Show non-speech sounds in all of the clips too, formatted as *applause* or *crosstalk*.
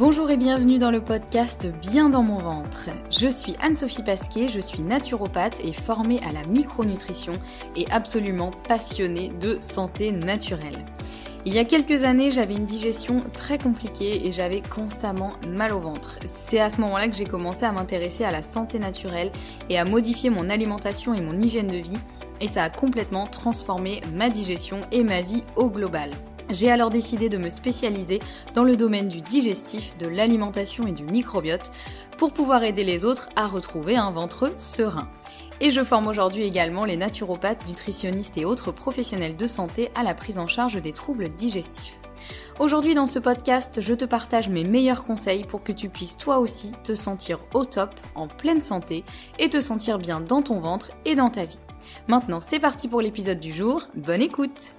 Bonjour et bienvenue dans le podcast Bien dans mon ventre. Je suis Anne-Sophie Pasquet, je suis naturopathe et formée à la micronutrition et absolument passionnée de santé naturelle. Il y a quelques années, j'avais une digestion très compliquée et j'avais constamment mal au ventre. C'est à ce moment-là que j'ai commencé à m'intéresser à la santé naturelle et à modifier mon alimentation et mon hygiène de vie et ça a complètement transformé ma digestion et ma vie au global. J'ai alors décidé de me spécialiser dans le domaine du digestif, de l'alimentation et du microbiote pour pouvoir aider les autres à retrouver un ventre serein. Et je forme aujourd'hui également les naturopathes, nutritionnistes et autres professionnels de santé à la prise en charge des troubles digestifs. Aujourd'hui dans ce podcast, je te partage mes meilleurs conseils pour que tu puisses toi aussi te sentir au top, en pleine santé et te sentir bien dans ton ventre et dans ta vie. Maintenant c'est parti pour l'épisode du jour, bonne écoute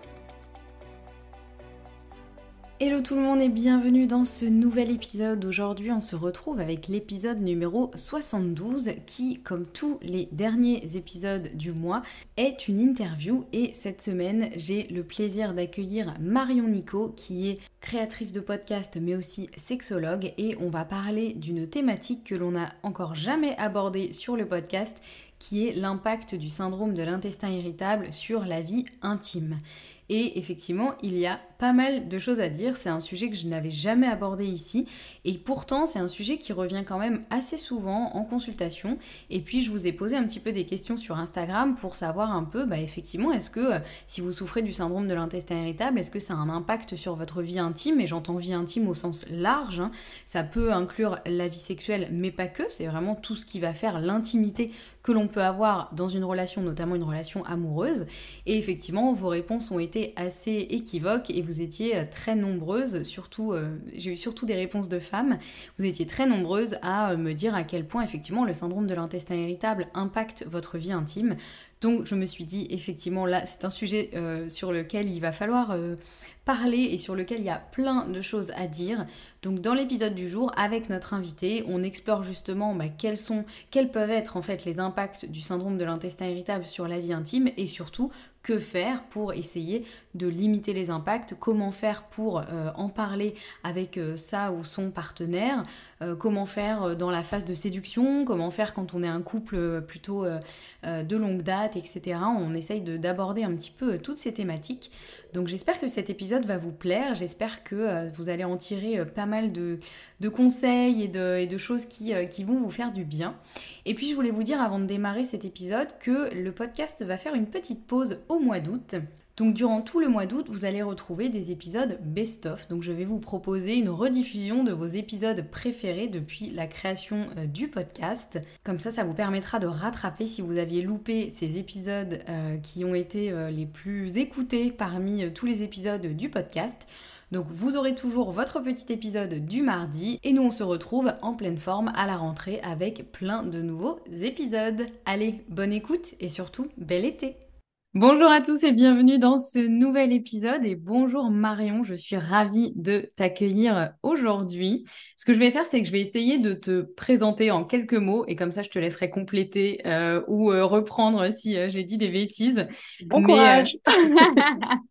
Hello tout le monde et bienvenue dans ce nouvel épisode. Aujourd'hui on se retrouve avec l'épisode numéro 72 qui, comme tous les derniers épisodes du mois, est une interview et cette semaine j'ai le plaisir d'accueillir Marion Nico qui est créatrice de podcast mais aussi sexologue et on va parler d'une thématique que l'on n'a encore jamais abordée sur le podcast qui est l'impact du syndrome de l'intestin irritable sur la vie intime. Et effectivement, il y a pas mal de choses à dire. C'est un sujet que je n'avais jamais abordé ici. Et pourtant, c'est un sujet qui revient quand même assez souvent en consultation. Et puis, je vous ai posé un petit peu des questions sur Instagram pour savoir un peu, bah, effectivement, est-ce que euh, si vous souffrez du syndrome de l'intestin irritable, est-ce que ça a un impact sur votre vie intime? Et j'entends vie intime au sens large. Hein. Ça peut inclure la vie sexuelle, mais pas que. C'est vraiment tout ce qui va faire l'intimité que l'on peut avoir dans une relation, notamment une relation amoureuse. Et effectivement, vos réponses ont été assez équivoques et vous étiez euh, très nombreuses, surtout, euh, j'ai eu surtout des réponses de femmes, vous étiez très nombreuses à euh, me dire à quel point effectivement le syndrome de l'intestin irritable impacte votre vie intime. Donc je me suis dit effectivement là c'est un sujet sur lequel il va falloir parler et sur lequel il y a plein de choses à dire. Donc dans l'épisode du jour avec notre invité, on explore justement bah, quels sont, quels peuvent être en fait les impacts du syndrome de l'intestin irritable sur la vie intime et surtout que faire pour essayer de limiter les impacts, comment faire pour euh, en parler avec euh, sa ou son partenaire, euh, comment faire dans la phase de séduction, comment faire quand on est un couple plutôt de longue date, etc. On essaye d'aborder un petit peu toutes ces thématiques. Donc j'espère que cet épisode va vous plaire, j'espère que vous allez en tirer pas mal de, conseils et de, choses qui, qui vont vous faire du bien. Et puis je voulais vous dire avant de démarrer cet épisode que le podcast va faire une petite pause au mois d'août. Donc durant tout le mois d'août, vous allez retrouver des épisodes best-of. Donc je vais vous proposer une rediffusion de vos épisodes préférés depuis la création euh, du podcast. Comme ça, ça vous permettra de rattraper si vous aviez loupé ces épisodes euh, qui ont été euh, les plus écoutés parmi tous les épisodes du podcast. Donc vous aurez toujours votre petit épisode du mardi et nous on se retrouve en pleine forme à la rentrée avec plein de nouveaux épisodes. Allez, bonne écoute et surtout bel été Bonjour à tous et bienvenue dans ce nouvel épisode et bonjour Marion, je suis ravie de t'accueillir aujourd'hui. Ce que je vais faire, c'est que je vais essayer de te présenter en quelques mots et comme ça je te laisserai compléter euh, ou euh, reprendre si euh, j'ai dit des bêtises. Bon courage *laughs*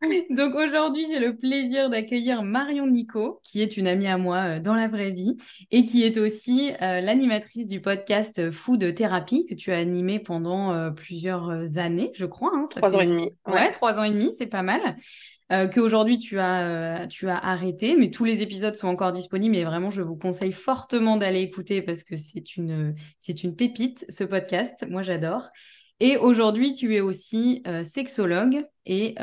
*laughs* Donc aujourd'hui, j'ai le plaisir d'accueillir Marion Nico, qui est une amie à moi euh, dans la vraie vie et qui est aussi euh, l'animatrice du podcast Food Therapy que tu as animé pendant euh, plusieurs années, je crois. Hein, trois ans et demi. Ouais, trois ans et demi, c'est pas mal. qu'aujourd'hui tu as, tu as arrêté, mais tous les épisodes sont encore disponibles et vraiment je vous conseille fortement d'aller écouter parce que c'est une, c'est une pépite ce podcast, moi j'adore. Et aujourd'hui, tu es aussi sexologue et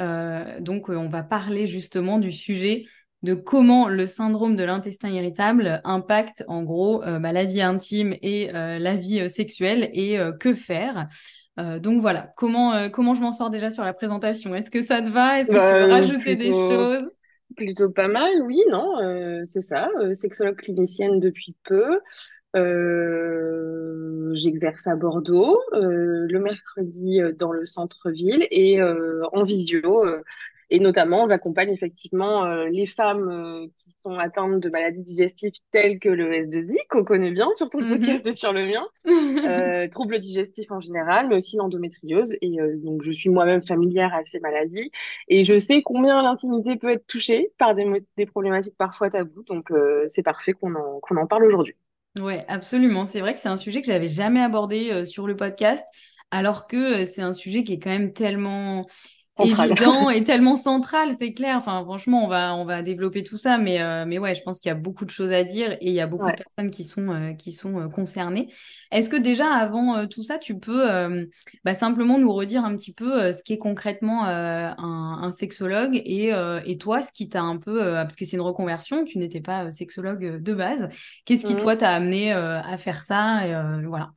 donc on va parler justement du sujet de comment le syndrome de l'intestin irritable impacte en gros euh, bah, la vie intime et euh, la vie euh, sexuelle et que faire. donc voilà, comment, comment je m'en sors déjà sur la présentation? Est-ce que ça te va? Est-ce que tu veux bah, rajouter des choses? Plutôt pas mal, oui, non, c'est ça, sexologue clinicienne depuis peu. J'exerce à Bordeaux le mercredi dans le centre-ville et en visio et notamment, j'accompagne effectivement euh, les femmes euh, qui sont atteintes de maladies digestives telles que le S2I, qu'on connaît bien sur ton mhm. podcast et sur le mien, *laughs* euh, troubles digestifs en général, mais aussi l'endométriose. Et donc, je suis moi-même familière à ces maladies. Et je sais combien l'intimité peut être touchée par des, des problématiques parfois taboues. Donc, c'est parfait qu'on en, qu'on en parle aujourd'hui. Ouais, absolument. C'est vrai que c'est un sujet que j'avais jamais abordé sur le podcast alors que c'est un sujet qui est quand même tellement évident *laughs* et tellement central, c'est clair. Enfin, franchement, on va, on va développer tout ça, mais, euh, mais ouais, je pense qu'il y a beaucoup de choses à dire et il y a beaucoup de personnes qui sont, euh, qui sont euh, concernées. Est-ce que déjà, avant tout ça, tu peux bah, simplement nous redire un petit peu ce qu'est concrètement un, un, sexologue et, et toi, ce qui t'a un peu, parce que c'est une reconversion, tu n'étais pas sexologue de base, qu'est-ce qui, mmh. toi, t'a amené à faire ça et, Voilà.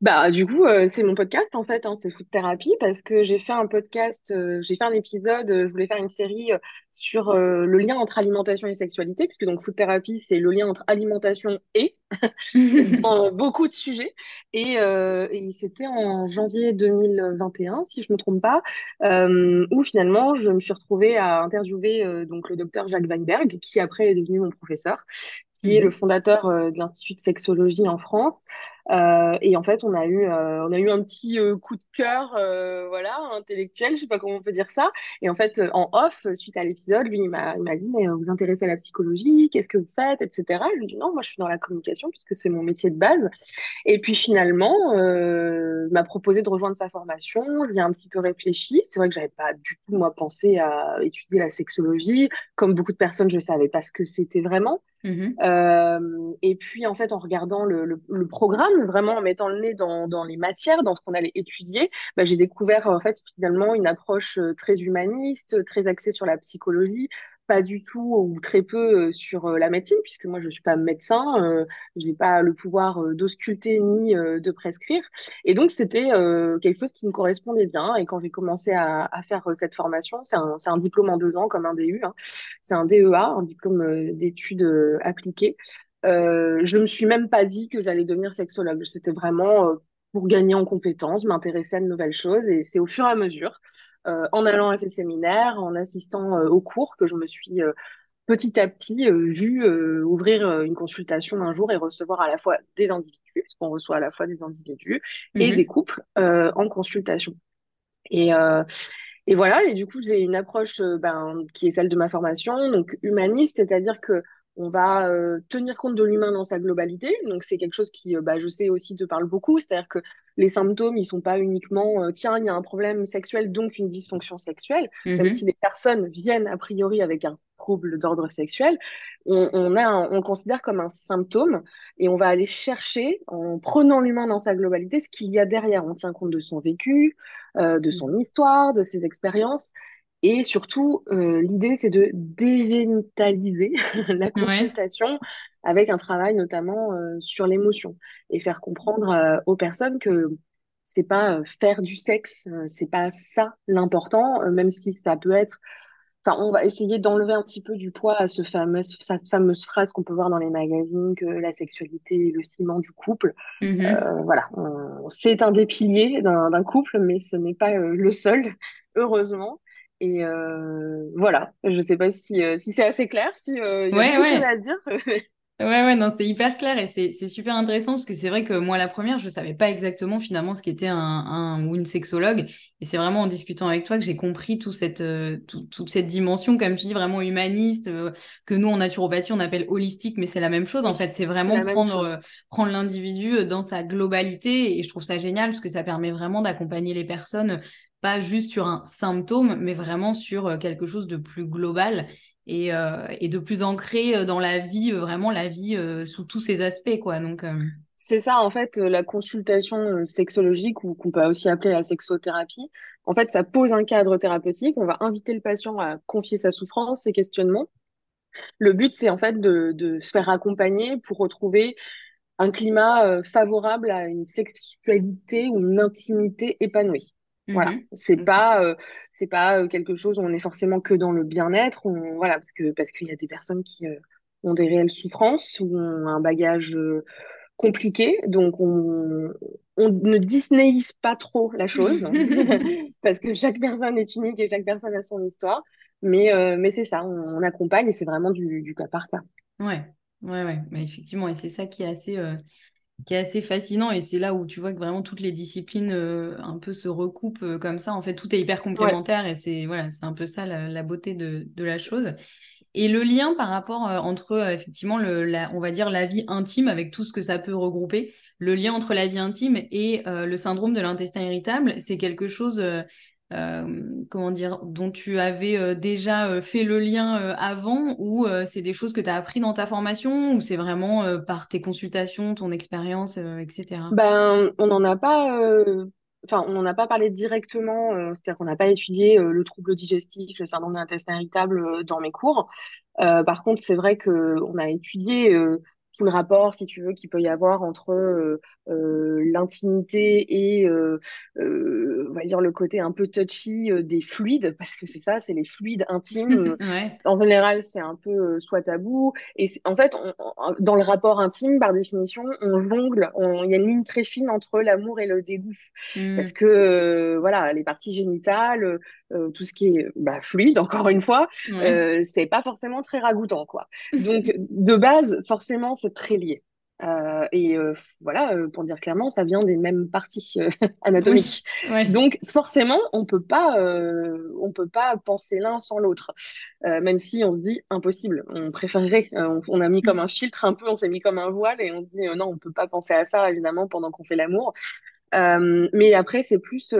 Bah, du coup, euh, c'est mon podcast en fait, hein, c'est Food Therapy parce que j'ai fait un podcast, euh, j'ai fait un épisode, euh, je voulais faire une série sur le lien entre alimentation et sexualité, puisque donc Food Therapy, c'est le lien entre alimentation et *laughs* *laughs* dans beaucoup de sujets. Et, et c'était en janvier 2021, si je me trompe pas, où finalement je me suis retrouvée à interviewer donc le docteur Jacques Weinberg, qui après est devenu mon professeur, qui est le mhm. fondateur de l'Institut de sexologie en France. Euh, et en fait, on a eu, euh, on a eu un petit euh, coup de cœur, voilà, intellectuel, je sais pas comment on peut dire ça. Et en fait, en off, suite à l'épisode, lui, il m'a, dit, mais vous vous intéressez à la psychologie, qu'est-ce que vous faites, etc. Je lui ai dit, non, moi, je suis dans la communication puisque c'est mon métier de base. Et puis finalement, il m'a proposé de rejoindre sa formation. Je ai un petit peu réfléchi. C'est vrai que j'avais pas du tout, moi, pensé à étudier la sexologie. Comme beaucoup de personnes, je savais pas ce que c'était vraiment. Mmh et puis, en fait, en regardant le, le, programme, vraiment en mettant le nez dans, dans les matières, dans ce qu'on allait étudier, bah, j'ai découvert, en fait, finalement, une approche euh, très humaniste, très axée sur la psychologie, pas du tout ou très peu euh, sur euh, la médecine, puisque moi je ne suis pas médecin, euh, je n'ai pas le pouvoir d'ausculter ni de prescrire. Et donc c'était quelque chose qui me correspondait bien. Et quand j'ai commencé à, à, faire cette formation, c'est un, un, diplôme en deux ans comme un DU, hein. c'est un DEA, un diplôme d'études appliquées. Euh, je me suis même pas dit que j'allais devenir sexologue. C'était vraiment pour gagner en compétences, m'intéresser à de nouvelles choses. Et c'est au fur et à mesure euh, en allant à ces séminaires, en assistant euh, aux cours, que je me suis euh, petit à petit vu ouvrir une consultation un jour et recevoir à la fois des individus, parce qu'on reçoit à la fois des individus et mhm. des couples en consultation. Et, et voilà, et du coup, j'ai une approche ben, qui est celle de ma formation, donc humaniste, c'est-à-dire que on va euh, tenir compte de l'humain dans sa globalité. Donc, c'est quelque chose qui, euh, bah, je sais aussi, te parle beaucoup. C'est-à-dire que les symptômes, ils sont pas uniquement euh, tiens, il y a un problème sexuel, donc une dysfonction sexuelle. Même mhm. si les personnes viennent a priori avec un trouble d'ordre sexuel, on, a on le considère comme un symptôme et on va aller chercher, en prenant l'humain dans sa globalité, ce qu'il y a derrière. On tient compte de son vécu, de son histoire, de ses expériences. Et surtout, euh, l'idée, c'est de dégénitaliser *laughs* la consultation avec un travail notamment euh, sur l'émotion et faire comprendre euh, aux personnes que c'est pas faire du sexe, c'est pas ça l'important, même si ça peut être. Enfin, on va essayer d'enlever un petit peu du poids à ce fameux, cette fameuse phrase qu'on peut voir dans les magazines que la sexualité est le ciment du couple. Mm-hmm. voilà, c'est un des piliers d'un couple, mais ce n'est pas le seul, *laughs* heureusement. Et euh, voilà, je ne sais pas si, euh, si c'est assez clair, si euh, y a ouais, beaucoup à dire. *laughs* Ouais, ouais, non, c'est hyper clair et c'est super intéressant parce que c'est vrai que moi, la première, je ne savais pas exactement finalement ce qu'était un, un, ou une sexologue. Et c'est vraiment en discutant avec toi que j'ai compris tout cette, toute cette dimension, comme tu dis, vraiment humaniste, que nous, en naturopathie, on appelle holistique, mais c'est la même chose. En fait, c'est vraiment prendre, prendre l'individu dans sa globalité. Et je trouve ça génial parce que ça permet vraiment d'accompagner les personnes pas juste sur un symptôme, mais vraiment sur quelque chose de plus global et, et de plus ancré dans la vie, vraiment la vie sous tous ses aspects, quoi. Donc, c'est ça, en fait, euh, la consultation euh, sexologique, ou qu'on peut aussi appeler la sexothérapie, en fait, ça pose un cadre thérapeutique. On va inviter le patient à confier sa souffrance, ses questionnements. Le but, c'est en fait de, se faire accompagner pour retrouver un climat euh, favorable à une sexualité ou une intimité épanouie. Voilà, mhm. c'est pas c'est pas quelque chose où on est forcément que dans le bien-être, voilà parce que parce qu'il y a des personnes qui ont des réelles souffrances ou ont un bagage compliqué, donc on, ne disneyise pas trop la chose, *laughs* *laughs* parce que chaque personne est unique et chaque personne a son histoire. Mais, euh, mais c'est ça, on, accompagne et c'est vraiment du, cas par cas. Ouais, ouais, ouais. Mais effectivement, et c'est ça qui est assez, euh, qui est assez fascinant. Et c'est là où tu vois que vraiment toutes les disciplines euh, un peu se recoupent comme ça. En fait, tout est hyper complémentaire et c'est voilà, c'est un peu ça la, beauté de, de, la chose. Et le lien par rapport euh, entre euh, effectivement le, la, on va dire la vie intime avec tout ce que ça peut regrouper, le lien entre la vie intime et euh, le syndrome de l'intestin irritable, c'est quelque chose comment dire dont tu avais déjà fait le lien avant ou c'est des choses que tu as appris dans ta formation ou c'est vraiment par tes consultations, ton expérience, etc. Ben on n'en a pas enfin, on n'en a pas parlé directement, euh, c'est-à-dire qu'on n'a pas étudié euh, le trouble digestif, le syndrome de l'intestin irritable euh, dans mes cours. par contre, c'est vrai qu'on a étudié tout le rapport, si tu veux, qu'il peut y avoir entre euh, euh, l'intimité et, euh, on va dire, le côté un peu touchy des fluides, parce que c'est ça, c'est les fluides intimes. *laughs* En général, c'est un peu soit tabou. Et en fait, dans le rapport intime, par définition, on jongle, il y a une ligne très fine entre l'amour et le dégoût. Hmm. Parce que, voilà, les parties génitales, tout ce qui est bah, fluide, encore une fois, c'est pas forcément très ragoûtant, quoi. Donc, de base, forcément, c'est très lié. Euh, et euh, voilà, euh, pour dire clairement, ça vient des mêmes parties *laughs* anatomiques. Donc forcément, on peut pas, on peut pas penser l'un sans l'autre, même si on se dit impossible. On préférerait, on, a mis comme un filtre un peu, on s'est mis comme un voile et on se dit non, on peut pas penser à ça évidemment pendant qu'on fait l'amour. mais après, c'est plus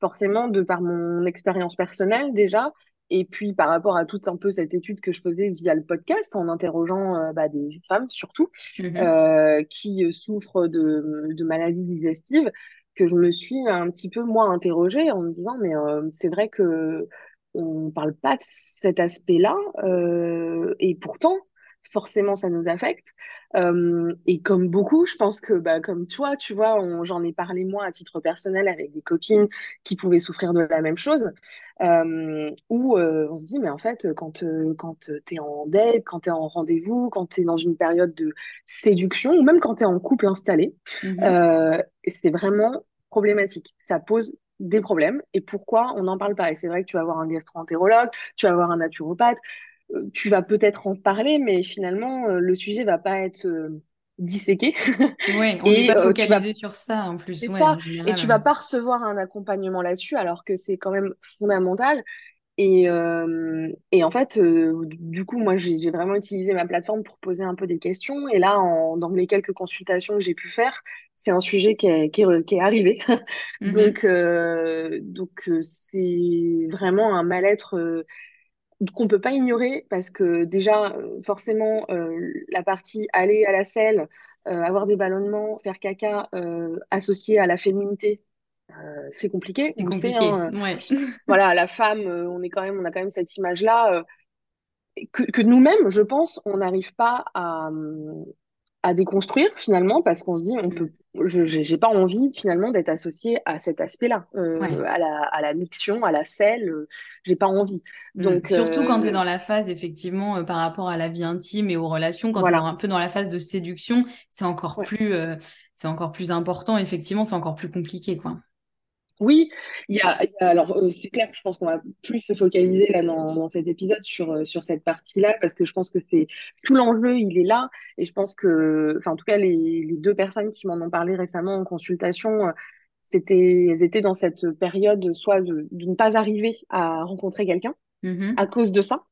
forcément de par mon expérience personnelle déjà, et puis par rapport à toute un peu cette étude que je faisais via le podcast, en interrogeant euh, bah, des femmes surtout mhm. euh, qui euh, souffrent de, de, maladies digestives, que je me suis un petit peu moi interrogée en me disant mais c'est vrai que on parle pas de cet aspect-là et pourtant forcément ça nous affecte. Euh, et comme beaucoup, je pense que bah, comme toi, tu vois, j'en ai parlé moi à titre personnel avec des copines qui pouvaient souffrir de la même chose, euh, où euh, on se dit, mais en fait, quand, quand tu es en date, quand tu es en rendez-vous, quand tu es dans une période de séduction, ou même quand tu es en couple installé, mhm. c'est vraiment problématique. Ça pose des problèmes et pourquoi on n'en parle pas? Et c'est vrai que tu vas avoir un gastro-entérologue, tu vas avoir un naturopathe, euh, tu vas peut-être en parler, mais finalement, euh, le sujet va pas être euh, disséqué. *laughs* Oui, on n'est pas focalisé sur ça en plus. et tu vas pas recevoir un accompagnement là-dessus, alors que c'est quand même fondamental. Et, et en fait, du coup, moi, j'ai vraiment utilisé ma plateforme pour poser un peu des questions. Et là, en, dans les quelques consultations que j'ai pu faire, c'est un sujet qui est, qui est, qui est arrivé. *laughs* Mm-hmm. Donc, donc c'est vraiment un mal-être qu'on peut pas ignorer parce que déjà, euh, forcément, euh, la partie aller à la selle, euh, avoir des ballonnements, faire caca associé à la féminité, c'est compliqué. C'est compliqué. Hein, *laughs* voilà, la femme, on est quand même, on a quand même cette image-là que, que nous-mêmes, je pense, on n'arrive pas à, à déconstruire finalement parce qu'on se dit on mm. peut je j'ai pas envie finalement d'être associé à cet aspect-là euh, à la à la miction à la selle euh, j'ai pas envie. Mm. donc surtout quand tu es euh, dans la phase effectivement par rapport à la vie intime et aux relations quand tu es un peu dans la phase de séduction c'est encore plus c'est encore plus important effectivement c'est encore plus compliqué quoi oui, il y a, alors euh, c'est clair, je pense qu'on va plus se focaliser là dans, cet épisode sur, euh, sur cette partie-là parce que je pense que c'est tout l'enjeu, il est là et je pense que, enfin en tout cas les, les deux personnes qui m'en ont parlé récemment en consultation, euh, c'était, elles étaient dans cette période soit de, ne pas arriver à rencontrer quelqu'un mm-hmm. à cause de ça,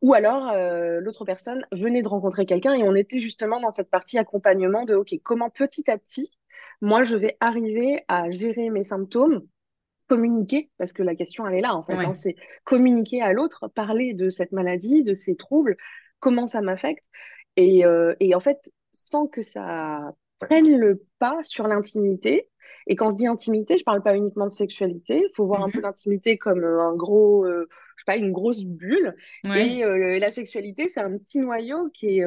ou alors l'autre personne venait de rencontrer quelqu'un et on était justement dans cette partie accompagnement de ok comment petit à petit moi, je vais arriver à gérer mes symptômes communiquer, parce que la question, elle est là, en fait. Hein, c'est communiquer à l'autre, parler de cette maladie, de ces troubles, comment ça m'affecte. Et, euh, et en fait, sans que ça prenne le pas sur l'intimité, et quand je dis intimité, je parle pas uniquement de sexualité. Il faut voir un peu mhm. l'intimité comme euh, un gros, euh, je sais pas, une grosse bulle. Et la sexualité, c'est un petit noyau qui est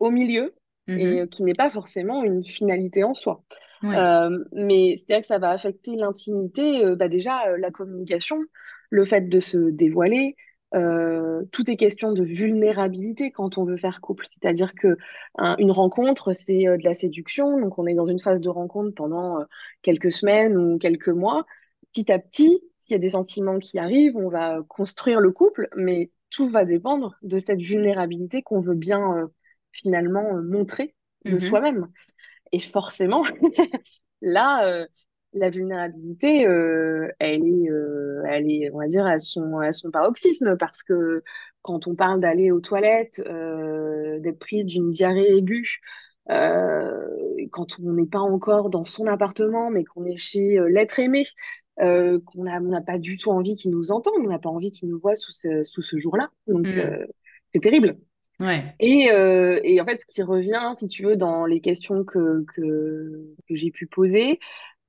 au milieu et mhm. qui n'est pas forcément une finalité en soi. Euh, mais c'est-à-dire que ça va affecter l'intimité, euh, bah déjà euh, la communication, le fait de se dévoiler. tout est question de vulnérabilité quand on veut faire couple. C'est-à-dire que une rencontre, c'est de la séduction. Donc on est dans une phase de rencontre pendant quelques semaines ou quelques mois. Petit à petit, s'il y a des sentiments qui arrivent, on va construire le couple, mais tout va dépendre de cette vulnérabilité qu'on veut bien finalement montrer de mm-hmm. soi-même. Et forcément, *laughs* là, euh, la vulnérabilité, euh, elle est, euh, elle est, on va dire, à son, à son paroxysme parce que quand on parle d'aller aux toilettes, d'être prise d'une diarrhée aiguë, quand on n'est pas encore dans son appartement, mais qu'on est chez l'être aimé, qu'on n'a pas du tout envie qu'il nous entende, on n'a pas envie qu'il nous voit sous ce, sous ce jour-là. Donc, mmh. c'est terrible. Et, euh, et, en fait, ce qui revient, si tu veux, dans les questions que, que, que j'ai pu poser,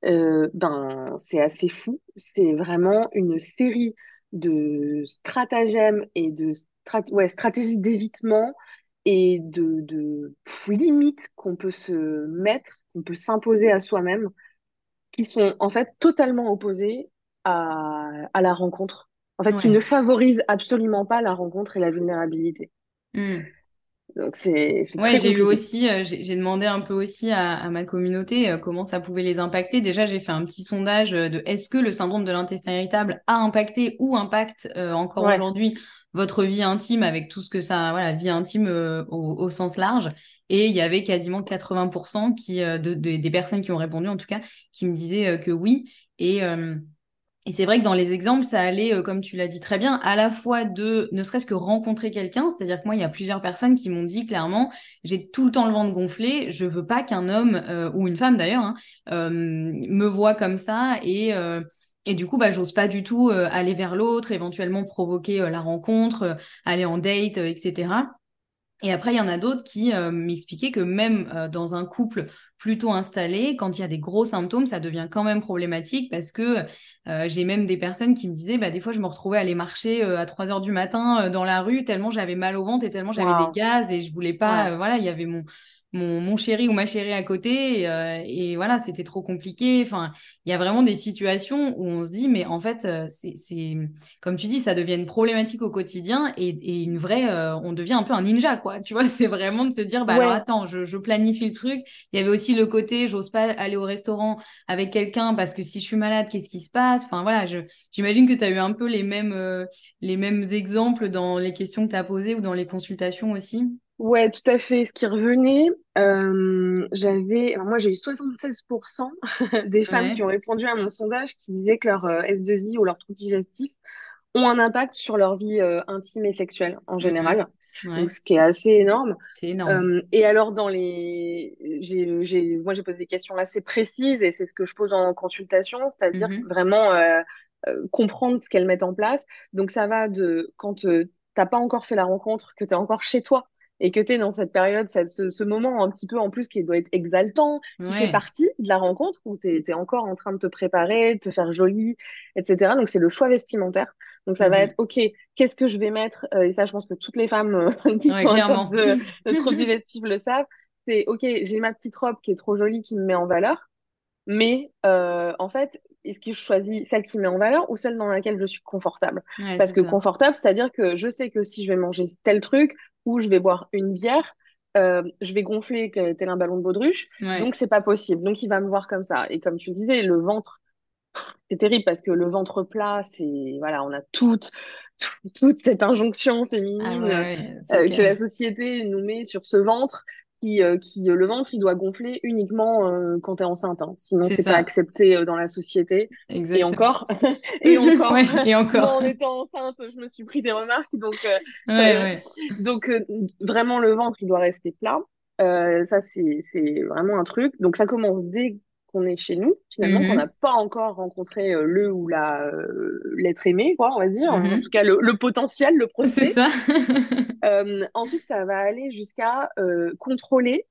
euh, ben, c'est assez fou. C'est vraiment une série de stratagèmes et de ouais, stratégies d'évitement et de, de limites qu'on peut se mettre, qu'on peut s'imposer à soi-même, qui sont en fait totalement opposées à, à la rencontre. En fait, qui ne favorisent absolument pas la rencontre et la vulnérabilité. Hmm. Donc c'est ouais, j'ai eu aussi, euh, j'ai demandé un peu aussi à, ma communauté euh, comment ça pouvait les impacter. Déjà, j'ai fait un petit sondage euh, de est-ce que le syndrome de l'intestin irritable a impacté ou impacte encore aujourd'hui votre vie intime avec tout ce que ça, voilà, vie intime au, sens large? Et il y avait quasiment 80% qui, de, des personnes qui ont répondu, en tout cas, qui me disaient que oui. Et et c'est vrai que dans les exemples, ça allait, euh, comme tu l'as dit très bien, à la fois de ne serait-ce que rencontrer quelqu'un, c'est-à-dire que moi, il y a plusieurs personnes qui m'ont dit clairement, j'ai tout le temps le ventre gonflé, je veux pas qu'un homme, euh, ou une femme d'ailleurs, hein, euh, me voit comme ça, et, et du coup, bah, j'ose pas du tout aller vers l'autre, éventuellement provoquer la rencontre, aller en date, etc. Et après, il y en a d'autres qui m'expliquaient que même dans un couple plutôt installé, quand il y a des gros symptômes, ça devient quand même problématique parce que euh, j'ai même des personnes qui me disaient, bah, des fois, je me retrouvais à aller marcher à 3 heures du matin dans la rue tellement j'avais mal au ventre et tellement j'avais des gaz et je voulais pas, voilà, il y avait mon, mon, chéri ou ma chérie à côté. Euh, et, voilà, c'était trop compliqué. Enfin, il y a vraiment des situations où on se dit, mais en fait, euh, c'est comme tu dis, ça devient une problématique au quotidien et, une vraie, euh, on devient un peu un ninja, quoi. Tu vois, *laughs* c'est vraiment de se dire, bah alors attends, je, planifie le truc. Il y avait aussi le côté, j'ose pas aller au restaurant avec quelqu'un parce que si je suis malade, qu'est-ce qui se passe? Enfin voilà, j'imagine que tu as eu un peu les mêmes, les mêmes exemples dans les questions que tu as posées ou dans les consultations aussi. Ouais, tout à fait. Ce qui revenait, euh, j'avais, alors moi j'ai eu 76% *laughs* des femmes qui ont répondu à mon sondage qui disaient que leur euh, S2I ou leur trouble digestif ont un impact sur leur vie euh, intime et sexuelle en général. Donc, ce qui est assez énorme. C'est énorme. et alors dans les, j'ai, j'ai, moi j'ai posé des questions assez précises et c'est ce que je pose en consultation, c'est-à-dire mm-hmm. vraiment comprendre ce qu'elles mettent en place. Donc ça va de quand t'as pas encore fait la rencontre, que tu es encore chez toi et que tu es dans cette période, cette, ce, moment un petit peu en plus qui doit être exaltant, qui fait partie de la rencontre où tu es, encore en train de te préparer, de te faire jolie, etc. Donc c'est le choix vestimentaire. Donc ça va mhm. être, OK, qu'est-ce que je vais mettre euh, Et ça, je pense que toutes les femmes euh, *laughs* qui sont en de, de *laughs* trop digestif le savent. C'est, OK, j'ai ma petite robe qui est trop jolie, qui me met en valeur. Mais euh, en fait, est-ce que je choisis celle qui met en valeur ou celle dans laquelle je suis confortable? Parce que confortable, c'est-à-dire que je sais que si je vais manger tel truc ou je vais boire une bière, euh, je vais gonfler tel un ballon de baudruche. Donc, c'est pas possible. Donc, il va me voir comme ça. Et comme tu disais, le ventre, c'est terrible parce que le ventre plat, c'est voilà, on a toute toute, cette injonction féminine ah euh, que la société nous met sur ce ventre qui, euh, qui euh, le ventre, il doit gonfler uniquement euh, quand tu es enceinte. Hein. Sinon, c'est pas accepté dans la société. Et *laughs* *laughs* encore. et encore. et encore. en étant enceinte, je me suis pris des remarques. Donc, donc vraiment, le ventre, il doit rester plat. ça, c'est vraiment un truc. Donc, ça commence dès qu'on est chez nous, finalement, qu'on Mhm. n'a pas encore rencontré euh, le ou la euh, l'être aimé, quoi, on va dire. En Mhm. tout cas, le, le potentiel, le ça. *laughs* Euh, ensuite, ça va aller jusqu'à contrôler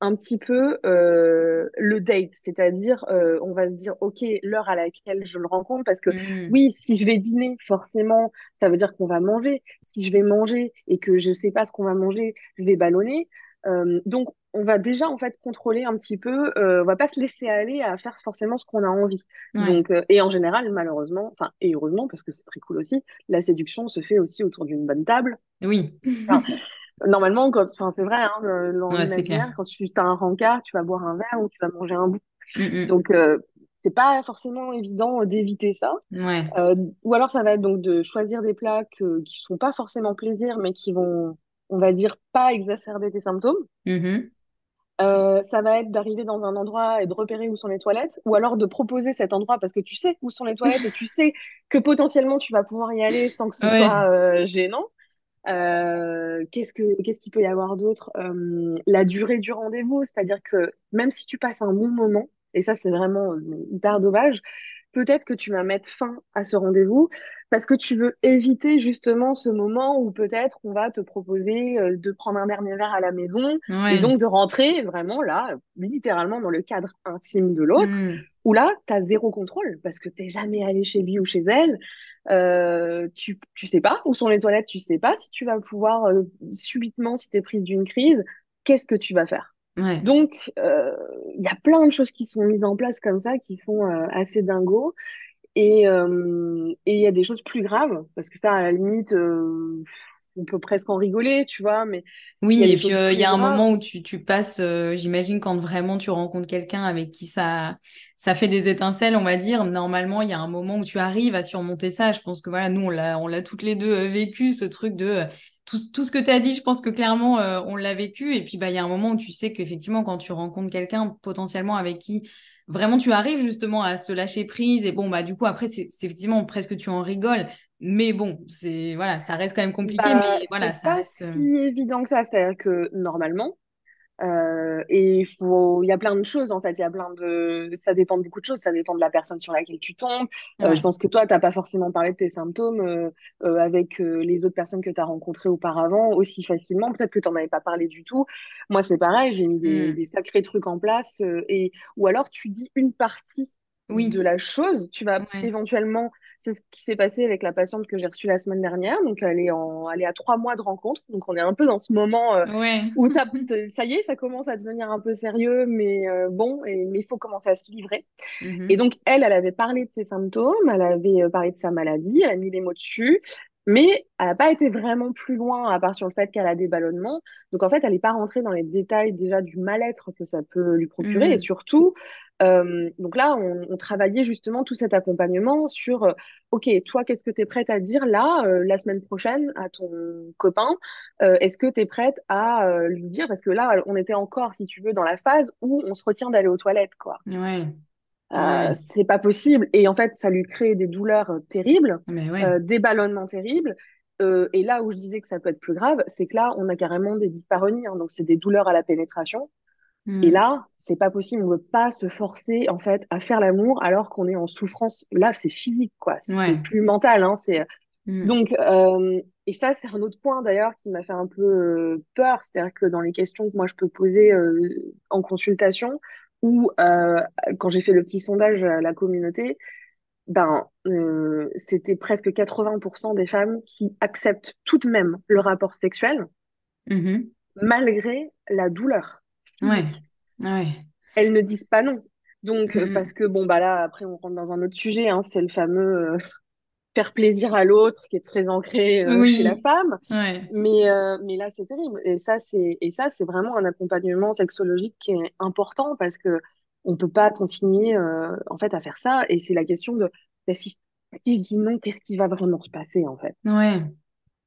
un petit peu le date, c'est-à-dire on va se dire ok l'heure à laquelle je le rencontre parce que Mhm. oui si je vais dîner forcément ça veut dire qu'on va manger si je vais manger et que je sais pas ce qu'on va manger je vais ballonner donc on va déjà en fait contrôler un petit peu euh, on va pas se laisser aller à faire forcément ce qu'on a envie Ouais. donc euh, et en général malheureusement enfin et heureusement parce que c'est très cool aussi la séduction se fait aussi autour d'une bonne table Oui. Enfin, Normalement, quand, c'est vrai, hein, euh, Ouais, quand tu as un rencard, tu vas boire un verre ou tu vas manger un bout. Mhm. Donc, euh, c'est pas forcément évident d'éviter ça. Ouais. Ou alors, ça va être donc de choisir des plats que, qui sont pas forcément plaisir, mais qui vont, on va dire, pas exacerber tes symptômes. Mhm. Euh, ça va être d'arriver dans un endroit et de repérer où sont les toilettes, ou alors de proposer cet endroit parce que tu sais où sont les toilettes et tu *laughs* sais que potentiellement tu vas pouvoir y aller sans que ce Ouais. soit euh, gênant. Euh, qu'est-ce que, qu'est-ce qu'il peut y avoir d'autre? Euh, la durée du rendez-vous, c'est-à-dire que même si tu passes un bon moment, et ça c'est vraiment euh, hyper dommage, peut-être que tu vas mettre fin à ce rendez-vous parce que tu veux éviter justement ce moment où peut-être on va te proposer euh, de prendre un dernier verre à la maison et donc de rentrer vraiment là, littéralement dans le cadre intime de l'autre, Mhm. où là, tu as zéro contrôle parce que t'es jamais allé chez lui ou chez elle. Euh, tu, tu sais pas où sont les toilettes, tu sais pas si tu vas pouvoir euh, subitement, si t'es prise d'une crise, qu'est-ce que tu vas faire? Donc, euh, il y a plein de choses qui sont mises en place comme ça, qui sont euh, assez dingos. Et euh, il y a des choses plus graves, parce que ça, à la limite, euh, on peut presque en rigoler, tu vois, mais Oui, et puis euh, il y a un moment où tu, tu passes, euh, j'imagine, quand vraiment tu rencontres quelqu'un avec qui ça, ça fait des étincelles, on va dire, normalement, il y a un moment où tu arrives à surmonter ça. Je pense que voilà, nous, on l'a, on l'a toutes les deux euh, vécu, ce truc de tout, tout ce que tu as dit, je pense que clairement, euh, on l'a vécu. Et puis, bah, il y a un moment où tu sais qu'effectivement, quand tu rencontres quelqu'un potentiellement avec qui vraiment tu arrives justement à se lâcher prise, et bon, bah, du coup, après, c'est effectivement presque tu en rigoles. Mais bon, c'est voilà, ça reste quand même compliqué, mais Bah, voilà, c'est ça pas reste. euh, si évident que ça. C'est-à-dire que normalement, euh, et il faut, il y a plein de choses en fait. Il y a plein de, ça dépend de beaucoup de choses. Ça dépend de la personne sur laquelle tu tombes. Euh, je pense que toi, t'as pas forcément parlé de tes symptômes euh, avec les autres personnes que tu as rencontrées auparavant aussi facilement. Peut-être que tu n'en avais pas parlé du tout. Moi, c'est pareil. J'ai mis des, Hmm. des sacrés trucs en place et ou alors tu dis une partie de la chose. Tu vas Ouais. éventuellement c'est ce qui s'est passé avec la patiente que j'ai reçue la semaine dernière. Donc, elle est, en, elle est à trois mois de rencontre. Donc, on est un peu dans ce moment euh, Ouais. où *laughs* ça y est, ça commence à devenir un peu sérieux, mais euh, bon, et, mais il faut commencer à se livrer. Et Mhm. donc, elle, elle avait parlé de ses symptômes, elle avait euh, parlé de sa maladie, elle a mis les mots dessus, mais elle n'a pas été vraiment plus loin, à part sur le fait qu'elle a des ballonnements. Donc, en fait, elle n'est pas rentrée dans les détails déjà du mal-être que ça peut lui procurer. Et Mhm. surtout, euh, donc là, on, on travaillait justement tout cet accompagnement sur, euh, OK, toi, qu'est-ce que tu es prête à dire là, euh, la semaine prochaine, à ton copain? Est-ce que tu es prête à lui dire, parce que là, on était encore, si tu veux, dans la phase où on se retient d'aller aux toilettes, quoi. Ouais. Euh, Ouais. c'est pas possible. Et en fait, ça lui crée des douleurs euh, terribles, ouais. euh, des ballonnements terribles. Euh, et là où je disais que ça peut être plus grave, c'est que là, on a carrément des dyspareunies. hein. donc, c'est des douleurs à la pénétration. Et Mhm. là, c'est pas possible. On ne veut pas se forcer, en fait, à faire l'amour alors qu'on est en souffrance. Là, c'est physique, quoi. C'est Ouais. plus mental, hein. C'est... Mhm. Donc, et ça, c'est un autre point d'ailleurs qui m'a fait un peu peur. C'est-à-dire que dans les questions que moi je peux poser en consultation ou euh, quand j'ai fait le petit sondage à la communauté, ben, euh, c'était presque 80% des femmes qui acceptent tout de même le rapport sexuel Mhm. malgré la douleur Ouais. Ouais. Elles ne disent pas non. Donc, euh, parce Mhm. que bon, bah là, après, on rentre dans un autre sujet, hein, c'est le fameux euh, faire plaisir à l'autre qui est très ancré euh, chez la femme. Ouais. Mais, euh, mais là, c'est terrible. Et ça, c'est, et ça, c'est vraiment un accompagnement sexologique qui est important parce que on peut pas continuer, euh, en fait, à faire ça. Et c'est la question de, bah, si, si je dis non, qu'est-ce qui va vraiment se passer, en fait? Ouais.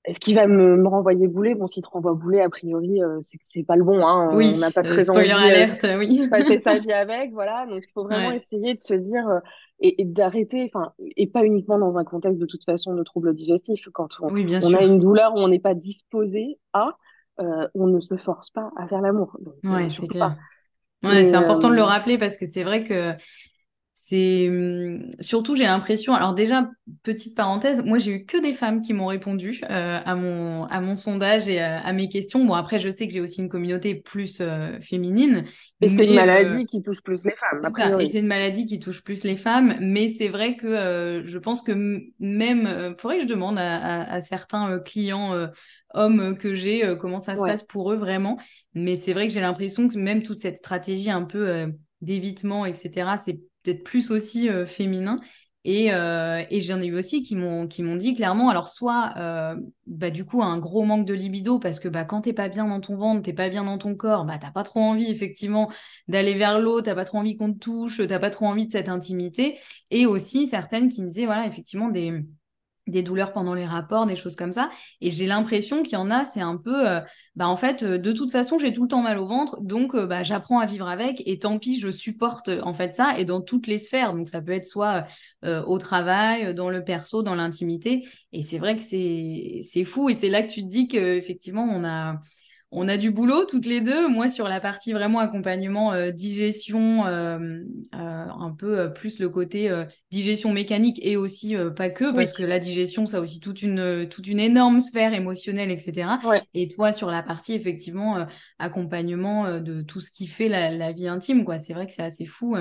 Est-ce qu'il va me, me renvoyer bouler? Bon, s'il te renvoie bouler, a priori, euh, c'est que c'est pas le bon, hein. On n'a Oui. pas Euh, très envie, euh, de alerte, oui. passer sa *laughs* vie avec, voilà. Donc, il faut vraiment Ouais. essayer de se dire, euh, et, et d'arrêter, enfin, et pas uniquement dans un contexte de toute façon de troubles digestifs. Quand on, Oui, a une douleur où on n'est pas disposé à, euh, on ne se force pas à faire l'amour. Euh, Ouais, c'est clair. Ouais, c'est important de le rappeler parce que c'est vrai que c'est hum, surtout, j'ai l'impression. Alors déjà, petite parenthèse, moi j'ai eu que des femmes qui m'ont répondu euh, à mon à mon sondage et à, mes questions. Bon après, je sais que j'ai aussi une communauté plus euh, féminine. Et c'est une maladie euh, qui touche plus les femmes. et c'est une maladie qui touche plus les femmes, mais c'est vrai que je pense que même, faudrait que je demande à, certains clients hommes que j'ai comment ça se passe pour eux vraiment. Mais c'est vrai que j'ai l'impression que même toute cette stratégie un peu d'évitement, etc., c'est peut-être plus aussi euh, féminin. Et, euh, et j'en ai eu aussi qui m'ont dit clairement, alors soit euh, bah, du coup un gros manque de libido parce que bah, quand t'es pas bien dans ton ventre, t'es pas bien dans ton corps, bah t'as pas trop envie effectivement d'aller vers l'autre, t'as pas trop envie qu'on te touche, t'as pas trop envie de cette intimité. Et aussi certaines qui me disaient voilà effectivement des des douleurs pendant les rapports, des choses comme ça. Et j'ai l'impression qu'il y en a, c'est un peu, euh, bah en fait, euh, de toute façon, j'ai tout le temps mal au ventre, donc euh, bah, j'apprends à vivre avec, et tant pis, je supporte en fait ça, et dans toutes les sphères. Donc ça peut être soit au travail, dans le perso, dans l'intimité. Et c'est vrai que c'est fou, et c'est là que tu te dis qu'effectivement, on a on a du boulot toutes les deux. Moi, sur la partie vraiment accompagnement, euh, digestion, euh, euh, un peu plus le côté digestion mécanique et aussi pas que, parce que la digestion, ça a aussi toute une, toute une énorme sphère émotionnelle, etc. Et toi, sur la partie, effectivement, accompagnement de tout ce qui fait la, la vie intime, quoi. C'est vrai que c'est assez fou.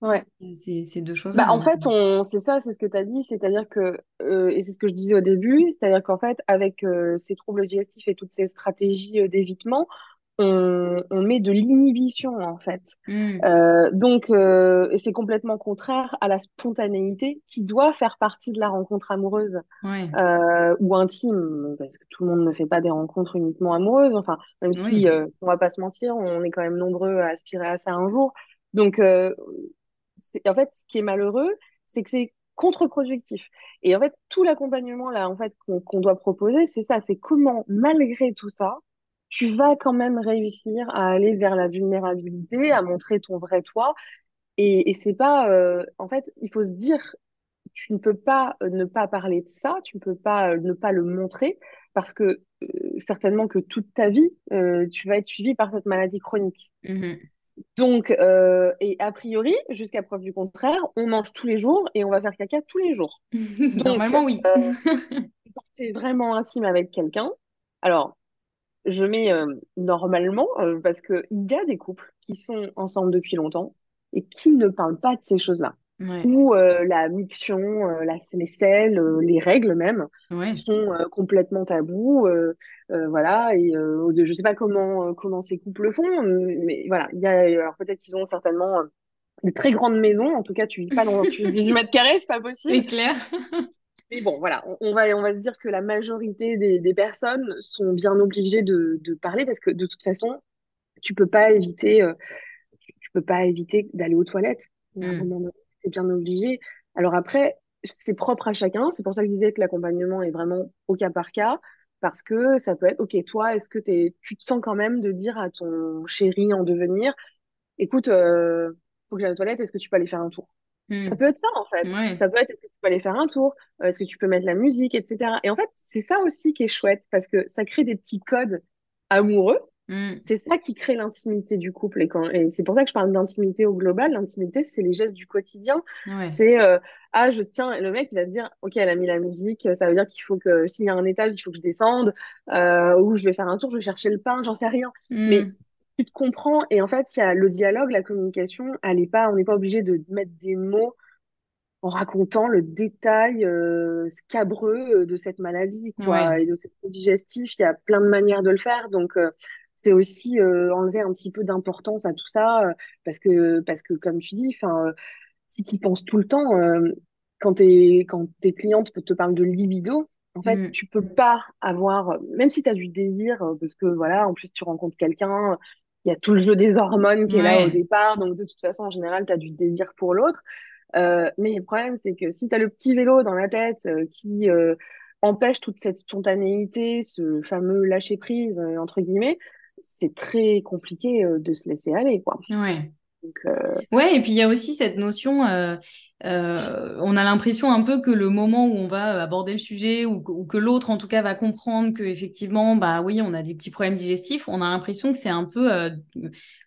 Ouais. C'est deux choses. Bah, en fait, on... c'est ça, c'est ce que tu as dit, c'est-à-dire que, euh, et c'est ce que je disais au début, c'est-à-dire qu'en fait, avec euh, ces troubles digestifs et toutes ces stratégies euh, d'évitement, on, on, met de l'inhibition, en fait. Mmh. donc, c'est complètement contraire à la spontanéité qui doit faire partie de la rencontre amoureuse ou intime, parce que tout le monde ne fait pas des rencontres uniquement amoureuses, enfin, même si, on va pas se mentir, on est quand même nombreux à aspirer à ça un jour. Donc, en fait, ce qui est malheureux, c'est que c'est contre-productif. Et en fait, tout l'accompagnement là, en fait, qu'on doit proposer, c'est ça, c'est comment, malgré tout ça, tu vas quand même réussir à aller vers la vulnérabilité, à montrer ton vrai toi. Et, c'est pas, euh, en fait, il faut se dire, tu ne peux pas euh, ne pas parler de ça, tu ne peux pas euh, ne pas le montrer, parce que certainement que toute ta vie, tu vas être suivi par cette maladie chronique. Mmh donc, euh, et a priori, jusqu'à preuve du contraire, on mange tous les jours et on va faire caca tous les jours. *laughs* Normalement, oui. euh, *laughs* quand c'est vraiment intime avec quelqu'un, alors, je mets euh, normalement, euh, parce qu'il y a des couples qui sont ensemble depuis longtemps et qui ne parlent pas de ces choses-là. Ou euh, la miction, euh, la, les selles, euh, les règles même, sont complètement tabous. voilà, et je sais pas comment, comment ces couples le font, mais voilà, il y a, alors peut-être qu'ils ont certainement des très grandes maisons, en tout cas, tu vis pas dans 18 mètres carrés, c'est pas possible. C'est clair. *laughs* Mais bon, voilà, on, va, on va se dire que la majorité des, des personnes sont bien obligées de, de, parler parce que de toute façon, tu peux pas éviter, tu, peux pas éviter d'aller aux toilettes. C'est bien obligé. Alors après, c'est propre à chacun. C'est pour ça que je disais que l'accompagnement est vraiment au cas par cas. Parce que ça peut être, OK, toi, est-ce que es, tu te sens quand même de dire à ton chéri en devenir, écoute, euh, faut que j'aille aux toilettes, est-ce que tu peux aller faire un tour? Hmm. Ça peut être ça, en fait. Ça peut être, est-ce que tu peux aller faire un tour? Euh, Est-ce que tu peux mettre la musique, etc. Et en fait, c'est ça aussi qui est chouette, parce que ça crée des petits codes amoureux Mm. C'est ça qui crée l'intimité du couple. Et, quand... et c'est pour ça que je parle d'intimité au global. L'intimité, c'est les gestes du quotidien. C'est euh, ah, je tiens, le mec, il va se dire ok, elle a mis la musique, ça veut dire qu'il faut que s'il y a un étage, il faut que je descende, euh, ou je vais faire un tour, je vais chercher le pain, j'en sais rien. Mm. Mais tu te comprends. Et en fait, il y a le dialogue, la communication, elle est pas, on n'est pas obligé de mettre des mots en racontant le détail euh, scabreux de cette maladie quoi, et de cette digestif. Il y a plein de manières de le faire. Donc, euh, c'est aussi euh, enlever un petit peu d'importance à tout ça euh, parce que parce que comme tu dis enfin euh, si tu penses tout le temps quand tes quand tes clientes te parlent de libido en fait mm. tu peux pas avoir même si tu as du désir parce que voilà en plus tu rencontres quelqu'un il y a tout le jeu des hormones qui est là au départ donc de toute façon en général tu as du désir pour l'autre mais le problème c'est que si tu as le petit vélo dans la tête qui empêche toute cette spontanéité, ce fameux lâcher prise entre guillemets, c'est très compliqué euh, de se laisser aller, quoi. Ouais. Ouais, et puis il y a aussi cette notion, euh, euh, on a l'impression un peu que le moment où on va aborder le sujet ou que, l'autre en tout cas va comprendre que effectivement, bah oui, on a des petits problèmes digestifs, on a l'impression que c'est un peu, euh,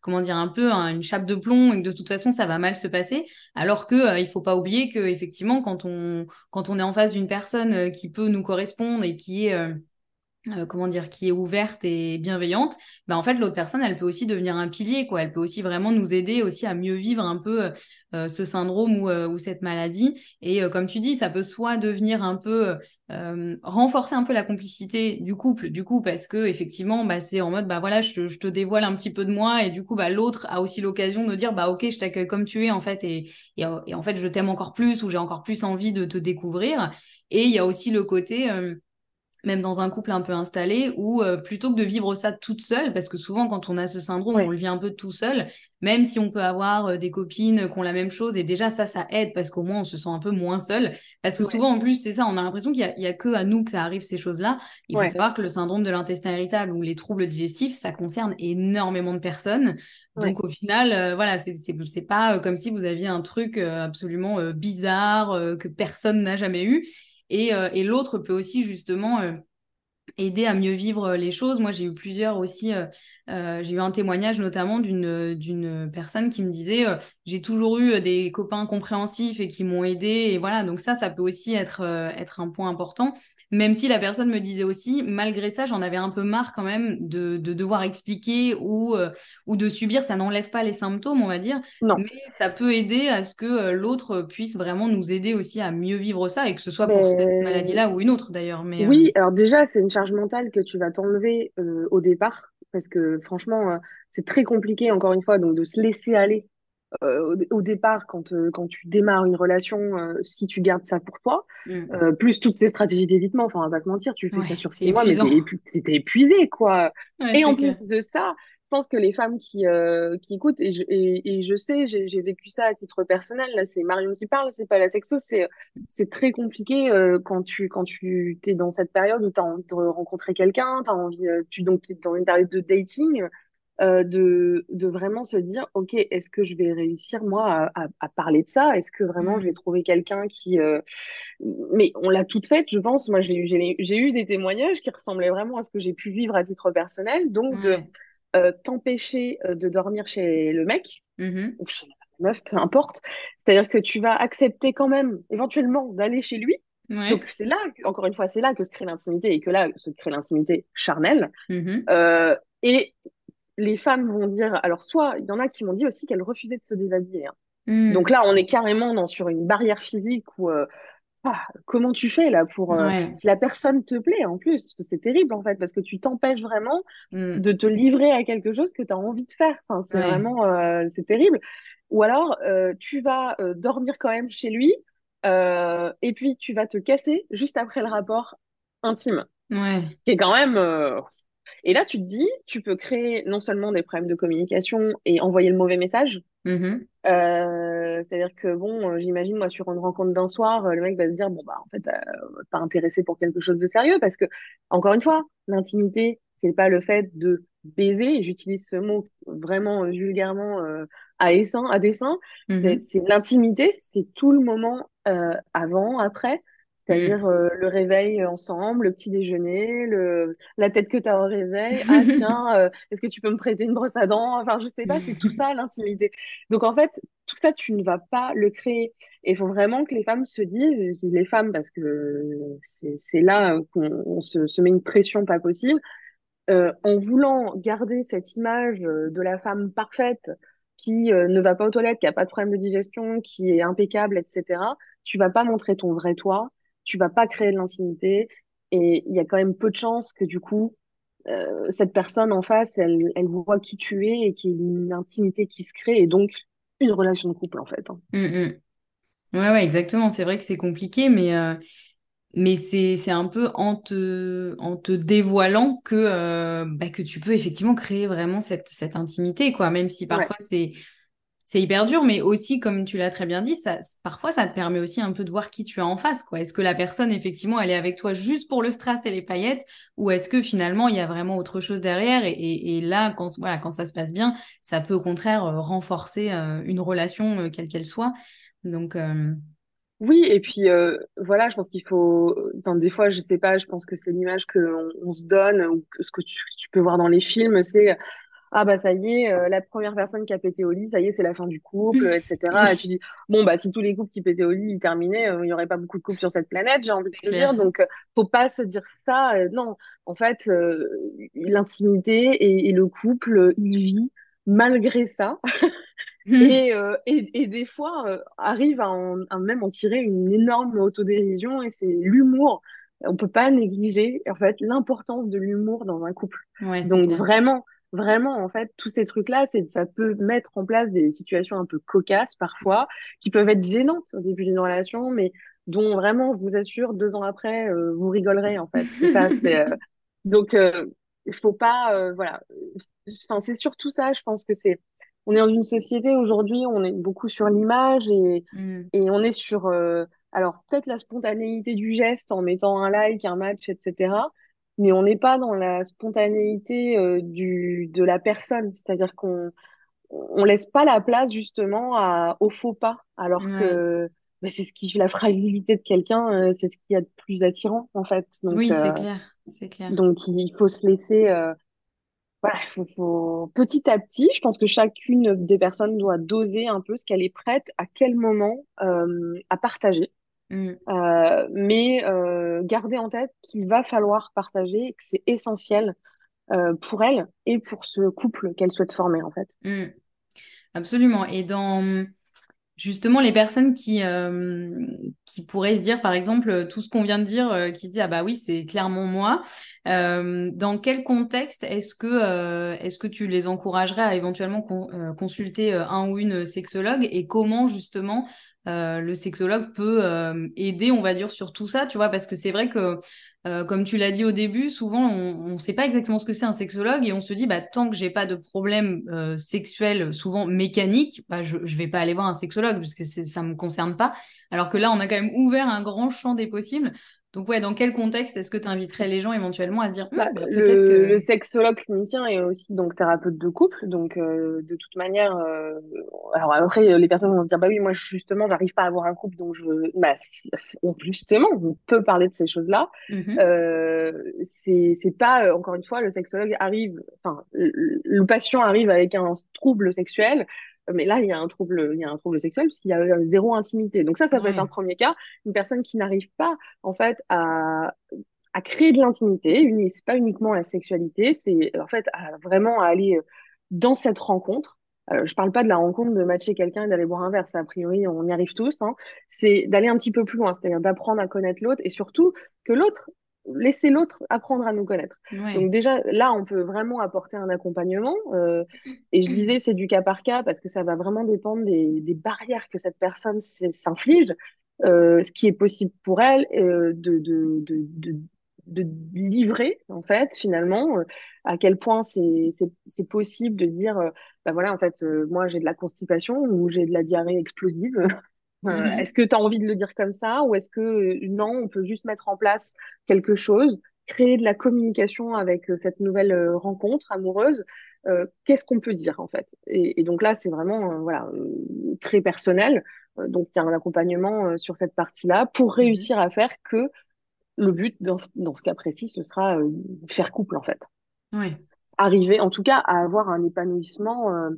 comment dire, un peu une chape de plomb et que de toute façon ça va mal se passer, alors que il faut pas oublier que effectivement quand on quand on est en face d'une personne qui peut nous correspondre et qui est euh, comment dire, qui est ouverte et bienveillante, bah en fait l'autre personne, elle peut aussi devenir un pilier, quoi. Elle peut aussi vraiment nous aider aussi à mieux vivre un peu euh, euh, ce syndrome ou, ou, cette maladie. Et comme tu dis, ça peut soit devenir un peu renforcer un peu la complicité du couple, du coup, parce que effectivement, bah, c'est en mode, bah voilà, je te, je te, dévoile un petit peu de moi, et du coup, bah l'autre a aussi l'occasion de dire, bah ok, je t'accueille comme tu es en fait, et, et, et en fait, je t'aime encore plus ou j'ai encore plus envie de te découvrir. Et il y a aussi le côté même dans un couple un peu installé, ou euh, plutôt que de vivre ça toute seule, parce que souvent quand on a ce syndrome, on le vit un peu tout seul, même si on peut avoir euh, des copines qui ont la même chose, et déjà ça, ça aide, parce qu'au moins on se sent un peu moins seul, parce que souvent en plus, c'est ça, on a l'impression qu'il n'y a, que à nous que ça arrive ces choses-là. Il faut savoir que le syndrome de l'intestin irritable ou les troubles digestifs, ça concerne énormément de personnes. Donc au final, euh, voilà, c'est pas comme si vous aviez un truc absolument bizarre que personne n'a jamais eu. Euh, et, l'autre peut aussi justement euh, aider à mieux vivre les choses. Moi, j'ai eu plusieurs aussi. Euh, j'ai eu un témoignage notamment d'une personne qui me disait j'ai toujours eu des copains compréhensifs et qui m'ont aidé. Et voilà, donc ça, ça peut aussi être un point important. Même si la personne me disait aussi, malgré ça, j'en avais un peu marre quand même de, devoir expliquer ou, euh, ou de subir. Ça n'enlève pas les symptômes, on va dire. Non. Mais ça peut aider à ce que euh, l'autre puisse vraiment nous aider aussi à mieux vivre ça et que ce soit pour cette maladie-là ou une autre d'ailleurs. Mais, oui, euh, alors déjà, c'est une charge mentale que tu vas t'enlever au départ parce que franchement, c'est très compliqué, encore une fois, donc de se laisser aller euh, au, départ, quand, euh, quand tu démarres une relation, euh, si tu gardes ça pour toi, mm. plus toutes ces stratégies d'évitement, enfin, on va pas se mentir, tu fais ça sur six mois, mais t'es épuisé, quoi. et en plus de ça, je pense que les femmes qui, qui écoutent, et je, et, je sais, j'ai vécu ça à titre personnel, là, c'est Marion qui parle, c'est pas la sexo, c'est très compliqué quand tu quand tu es dans cette période où tu as envie de rencontrer quelqu'un, tu as envie, tu donc es dans une période de dating, euh, de, de, vraiment se dire, OK, est-ce que je vais réussir, moi, à, à, parler de ça? Est-ce que vraiment je vais trouver quelqu'un qui... Euh, mais on l'a toute faite, je pense. Moi, j'ai eu des témoignages qui ressemblaient vraiment à ce que j'ai pu vivre à titre personnel. Donc, de euh, t'empêcher de dormir chez le mec mm-hmm. ou chez la meuf, peu importe. C'est-à-dire que tu vas accepter quand même, éventuellement, d'aller chez lui. Donc c'est là, encore une fois, c'est là que se crée l'intimité et que là se crée l'intimité charnelle. Mm-hmm. et les femmes vont dire, alors soit il y en a qui m'ont dit aussi qu'elles refusaient de se déshabiller. Hein. Hmm. Donc là, on est carrément dans, sur une barrière physique où euh, ah, comment tu fais là pour euh, si la personne te plaît en plus c'est terrible en fait parce que tu t'empêches vraiment hmm. de te livrer à quelque chose que tu as envie de faire. Enfin, c'est vraiment euh, c'est terrible. Ou alors tu vas dormir quand même chez lui et puis tu vas te casser juste après le rapport intime. Ouais. Qui est quand même et là, tu te dis, tu peux créer non seulement des problèmes de communication et envoyer le mauvais message. Mm-hmm. Euh, c'est-à-dire que bon, euh, j'imagine moi sur une rencontre d'un soir, euh, le mec va se dire bon bah en fait pas intéressé pour quelque chose de sérieux parce que encore une fois, l'intimité c'est pas le fait de baiser. J'utilise ce mot vraiment vulgairement à dessein, à dessein. Mm-hmm. C'est l'intimité, c'est tout le moment avant, après c'est-à-dire mm. euh, le réveil ensemble, le petit déjeuner, le... la tête que tu as au réveil. *laughs* Ah tiens, euh, est-ce que tu peux me prêter une brosse à dents? Enfin, je sais pas, c'est tout ça l'intimité. Donc en fait, tout ça, tu ne vas pas le créer. Et il faut vraiment que les femmes se disent, je dis les femmes parce que c'est là qu'on se, se, met une pression pas possible, euh, en voulant garder cette image de la femme parfaite qui ne va pas aux toilettes, qui a pas de problème de digestion, qui est impeccable, etc. Tu vas pas montrer ton vrai toi tu vas pas créer de l'intimité et il y a quand même peu de chances que du coup euh, cette personne en face elle, elle voit qui tu es et qu'il y ait une intimité qui se crée et donc une relation de couple en fait. Hein. Mmh, mmh. Ouais, ouais, exactement. C'est vrai que c'est compliqué, mais, euh, mais c'est un peu en te, en te dévoilant que, euh, bah, que tu peux effectivement créer vraiment cette, cette intimité, quoi. Même si parfois c'est c'est hyper dur, mais aussi, comme tu l'as très bien dit, ça, parfois, ça te permet aussi un peu de voir qui tu as en face. quoi. Est-ce que la personne, effectivement, elle est avec toi juste pour le strass et les paillettes, ou est-ce que finalement, il y a vraiment autre chose derrière et, là, quand, voilà, quand ça se passe bien, ça peut au contraire euh, renforcer euh, une relation, euh, quelle qu'elle soit. Donc. Oui, et puis voilà, je pense qu'il faut. Enfin, des fois, je sais pas, je pense que c'est l'image qu'on on se donne, ou ce que tu, tu peux voir dans les films, c'est ah bah ça y est, euh, la première personne qui a pété au lit, ça y est, c'est la fin du couple, *laughs* etc. Et tu dis, bon bah si tous les couples qui pétaient au lit ils terminaient, euh, il n'y aurait pas beaucoup de couples sur cette planète, j'ai envie de te dire. Donc euh, faut pas se dire ça. non, en fait, l'intimité et, et, le couple, il vit malgré ça. *laughs* et, et, et, des fois arrive à, en, à, même en tirer une énorme autodérision et c'est l'humour. On peut pas négliger en fait l'importance de l'humour dans un couple. Ouais, Donc vraiment vraiment, en fait, tous ces trucs-là, c'est, ça peut mettre en place des situations un peu cocasses parfois, qui peuvent être gênantes au début d'une relation, mais dont vraiment, je vous assure, deux ans après, euh, vous rigolerez, en fait. C'est ça, c'est, euh, donc, euh, il faut pas, voilà. Enfin, c'est surtout ça, je pense que c'est, on est dans une société aujourd'hui, on est beaucoup sur l'image et, mm. et on est sur, alors, peut-être la spontanéité du geste en mettant un like, un match, etc mais on n'est pas dans la spontanéité euh, du, de la personne. C'est-à-dire qu'on on laisse pas la place justement à, au faux pas, alors que bah, c'est ce qui la fragilité de quelqu'un, euh, c'est ce qu'il y a de plus attirant en fait. Donc, oui, c'est euh, clair, c'est clair. Donc il faut se laisser, voilà, faut, faut, petit à petit. Je pense que chacune des personnes doit doser un peu ce qu'elle est prête à quel moment à partager. Mm. Euh, mais euh, garder en tête qu'il va falloir partager que c'est essentiel euh, pour elle et pour ce couple qu'elle souhaite former en fait. Mm. Absolument. Et dans justement les personnes qui, qui pourraient se dire, par exemple, tout ce qu'on vient de dire, qui dit ah bah oui, c'est clairement moi. dans quel contexte est-ce que, est-ce que tu les encouragerais à éventuellement consulter un ou une sexologue et comment justement euh, le sexologue peut euh, aider, on va dire, sur tout ça, tu vois, parce que c'est vrai que, euh, comme tu l'as dit au début, souvent, on ne sait pas exactement ce que c'est un sexologue et on se dit, bah, tant que j'ai pas de problème sexuel, souvent mécanique, bah, je ne vais pas aller voir un sexologue, parce que ça ne me concerne pas. Alors que là, on a quand même ouvert un grand champ des possibles. Donc ouais, dans quel contexte est-ce que tu inviterais les gens éventuellement à se dire bah, bah, le, que... le, sexologue clinicien est aussi donc thérapeute de couple, donc euh, de toute manière, euh, alors après les personnes vont dire bah oui moi justement j'arrive pas à avoir un couple donc je bah justement on peut parler de ces choses-là. Mm-hmm. euh, c'est c'est pas euh, encore une fois le sexologue arrive, enfin le, le patient arrive avec un trouble sexuel, mais là, il y a un trouble, il y a un trouble sexuel puisqu'il y a euh, zéro intimité. Donc ça, ça peut être un premier cas. Une personne qui n'arrive pas, en fait, à, à créer de l'intimité. C'est pas uniquement la sexualité, c'est en fait à, vraiment à aller euh, dans cette rencontre. Euh, je parle pas de la rencontre de matcher quelqu'un et d'aller boire un verre, ça a priori on y arrive tous. Hein. C'est d'aller un petit peu plus loin, c'est-à-dire d'apprendre à connaître l'autre et surtout que l'autre laisser l'autre apprendre à nous connaître. Donc déjà, là, on peut vraiment apporter un accompagnement. Euh, et je disais, c'est du cas par cas parce que ça va vraiment dépendre des, des barrières que cette personne s'inflige, euh, ce qui est possible pour elle euh, de, de, de, de, de livrer, en fait, finalement, euh, à quel point c'est possible de dire, euh, bah voilà, en fait, moi, j'ai de la constipation ou j'ai de la diarrhée explosive. Euh, mhm. Est-ce que tu as envie de le dire comme ça ou est-ce que euh, non, on peut juste mettre en place quelque chose, créer de la communication avec euh, cette nouvelle rencontre amoureuse Qu'est-ce qu'on peut dire en fait? Et, donc là, c'est vraiment voilà très personnel. donc il y a un accompagnement sur cette partie-là pour mhm. réussir à faire que le but dans, dans ce cas précis, ce sera faire couple en fait. Oui. Arriver en tout cas à avoir un épanouissement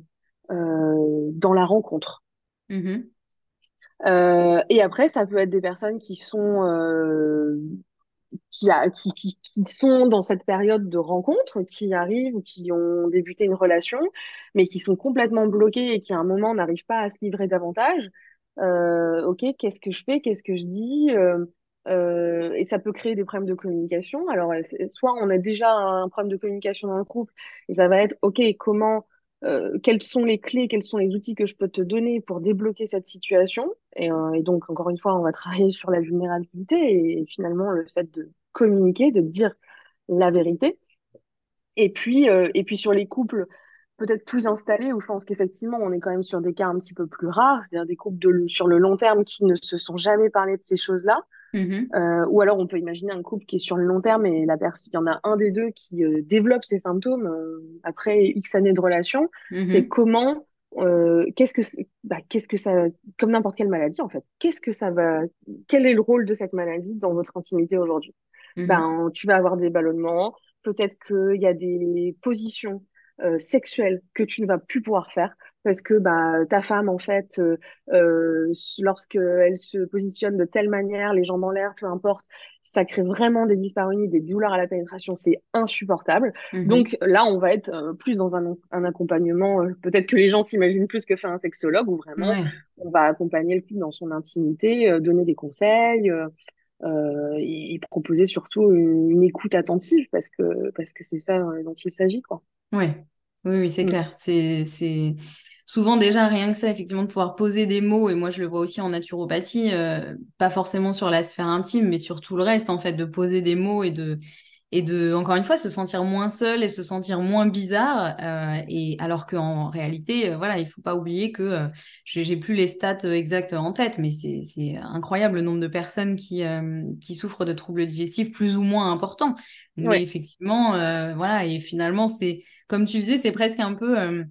dans la rencontre. Mhm. Euh, et après, ça peut être des personnes qui sont euh, qui, qui, qui, qui, sont dans cette période de rencontre, qui arrivent ou qui ont débuté une relation, mais qui sont complètement bloquées et qui à un moment n'arrivent pas à se livrer davantage. Euh, ok, qu'est-ce que je fais, qu'est-ce que je dis? Euh, euh, Et ça peut créer des problèmes de communication. Alors, soit on a déjà un problème de communication dans le couple, et ça va être ok, comment euh, quelles sont les clés, quels sont les outils que je peux te donner pour débloquer cette situation. Et, euh, donc, encore une fois, on va *laughs* travailler sur la vulnérabilité et, finalement le fait de communiquer, de dire la vérité. Et puis, euh, et puis sur les couples peut-être plus installés, où je pense qu'effectivement, on est quand même sur des cas un petit peu plus rares, c'est-à-dire des couples de, sur le long terme qui ne se sont jamais parlé de ces choses-là. Mhm. Euh, ou alors, on peut imaginer un couple qui est sur le long terme et la personne, il y en a un des deux qui euh, développe ces symptômes euh, après X années de relation. Mhm. Et comment, qu'est-ce que, bah, qu'est-ce que ça, comme n'importe quelle maladie en fait, qu'est-ce que ça va, quel est le rôle de cette maladie dans votre intimité aujourd'hui? Mhm. Ben, tu vas avoir des ballonnements, peut-être qu'il y a des positions sexuelles que tu ne vas plus pouvoir faire parce que bah, ta femme, en fait, euh, euh, lorsqu'elle se positionne de telle manière, les jambes en l'air, peu importe, ça crée vraiment des dyspareunies, des douleurs à la pénétration, c'est insupportable. Mhm. Donc là, on va être euh, plus dans un, un accompagnement, euh, peut-être que les gens s'imaginent plus que fait un sexologue, où vraiment, Ouais. on va accompagner le couple dans son intimité, euh, donner des conseils. et, et proposer surtout une, une écoute attentive parce que parce que c'est ça dont il s'agit quoi. Ouais. Oui, oui, c'est Mm. clair. C'est, c'est souvent déjà rien que ça, effectivement, de pouvoir poser des mots, et moi je le vois aussi en naturopathie, euh, pas forcément sur la sphère intime, mais sur tout le reste, en fait, de poser des mots et de, et de, encore une fois, se sentir moins seul et se sentir moins bizarre. euh, et alors qu'en réalité, euh, voilà, il faut pas oublier que euh, j'ai plus les stats euh, exactes en tête, mais c'est, c'est incroyable le nombre de personnes qui, qui souffrent de troubles digestifs plus ou moins importants. Mais effectivement, voilà, et finalement, c'est, comme tu le disais, c'est presque un peu.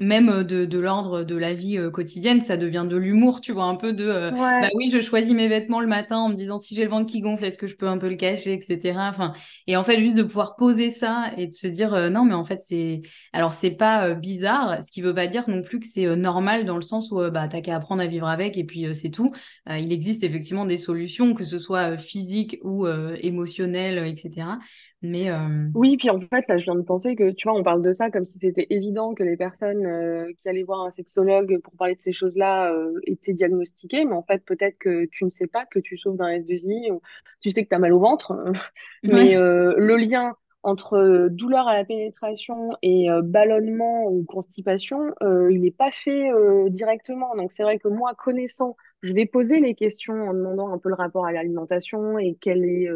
Même euh, de, de l'ordre de la vie euh, quotidienne, ça devient de l'humour, tu vois, un peu de euh, bah oui, je choisis mes vêtements le matin en me disant si j'ai le ventre qui gonfle, est-ce que je peux un peu le cacher, etc. Enfin, et en fait, juste de pouvoir poser ça et de se dire euh, non, mais en fait, c'est alors c'est pas euh, bizarre, ce qui veut pas dire non plus que c'est euh, normal dans le sens où bah t'as qu'à apprendre à vivre avec et puis euh, c'est tout. Euh, il existe effectivement des solutions, que ce soit euh, physiques ou euh, émotionnelles, euh, etc. Mais euh, Oui, puis en fait, là, je viens de penser que, tu vois, on parle de ça comme si c'était évident que les personnes euh, qui allaient voir un sexologue pour parler de ces choses-là euh, étaient diagnostiquées, mais en fait, peut-être que tu ne sais pas que tu souffres d'un S2I, ou tu sais que tu as mal au ventre, *laughs* mais ouais, le lien entre douleur à la pénétration et ballonnement ou constipation, il n'est pas fait directement. Donc, c'est vrai que moi, connaissant, je vais poser les questions en demandant un peu le rapport à l'alimentation et quel est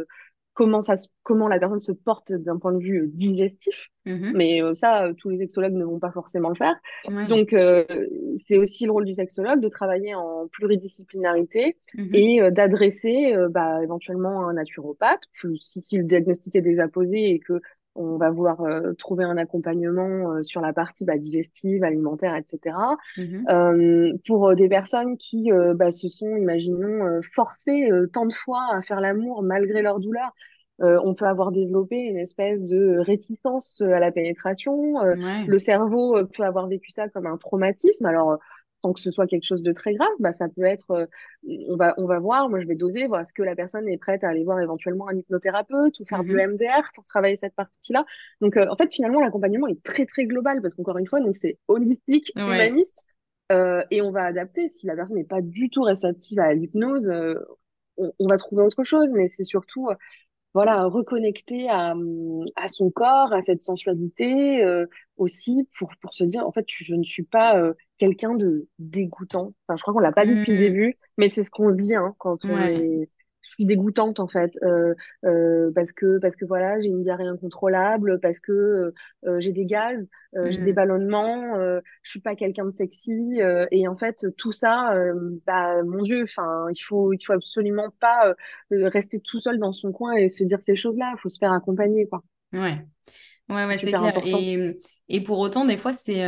comment ça se- comment la personne se porte d'un point de vue euh, digestif. Mhm. Mais euh, ça, euh, tous les sexologues ne vont pas forcément le faire. Ouais. Donc, euh, c'est aussi le rôle du sexologue de travailler en pluridisciplinarité Mhm. et euh, d'adresser bah, éventuellement un naturopathe, si, si le diagnostic est déjà posé et que on va vouloir euh, trouver un accompagnement euh, sur la partie bah, digestive, alimentaire, etc. Mhm. Euh, pour euh, des personnes qui euh, bah, se sont, imaginons, euh, forcées euh, tant de fois à faire l'amour malgré leur douleur. Euh, on peut avoir développé une espèce de réticence à la pénétration. Euh, Ouais. le cerveau peut avoir vécu ça comme un traumatisme. Alors, euh, sans que ce soit quelque chose de très grave, bah, ça peut être, euh, on va, on va voir, moi je vais doser, voir est-ce que la personne est prête à aller voir éventuellement un hypnothérapeute ou faire du Mhm. MDR pour travailler cette partie-là. Donc, euh, en fait, finalement, l'accompagnement est très, très global parce qu'encore une fois, donc c'est holistique, Ouais. humaniste, euh, et on va adapter. Si la personne n'est pas du tout réceptive à l'hypnose, on, on va trouver autre chose, mais c'est surtout, voilà, reconnecter à, à son corps, à cette sensualité euh, aussi pour, pour se dire, en fait, je ne suis pas euh, quelqu'un de dégoûtant. Enfin, je crois qu'on l'a pas dit depuis le Mhm. début, mais c'est ce qu'on se dit hein, quand on Ouais. est... Je suis dégoûtante en fait euh, euh, parce que parce que voilà j'ai une diarrhée incontrôlable parce que euh, j'ai des gaz j'ai des Mhm. ballonnements je suis pas quelqu'un de sexy et en fait tout ça bah mon Dieu enfin il faut il faut absolument pas rester tout seul dans son coin et se dire ces choses-là. Il faut se faire accompagner, quoi. Ouais. Ouais, C'est ouais, c'est super clair. important. Et, et pour autant, des fois, c'est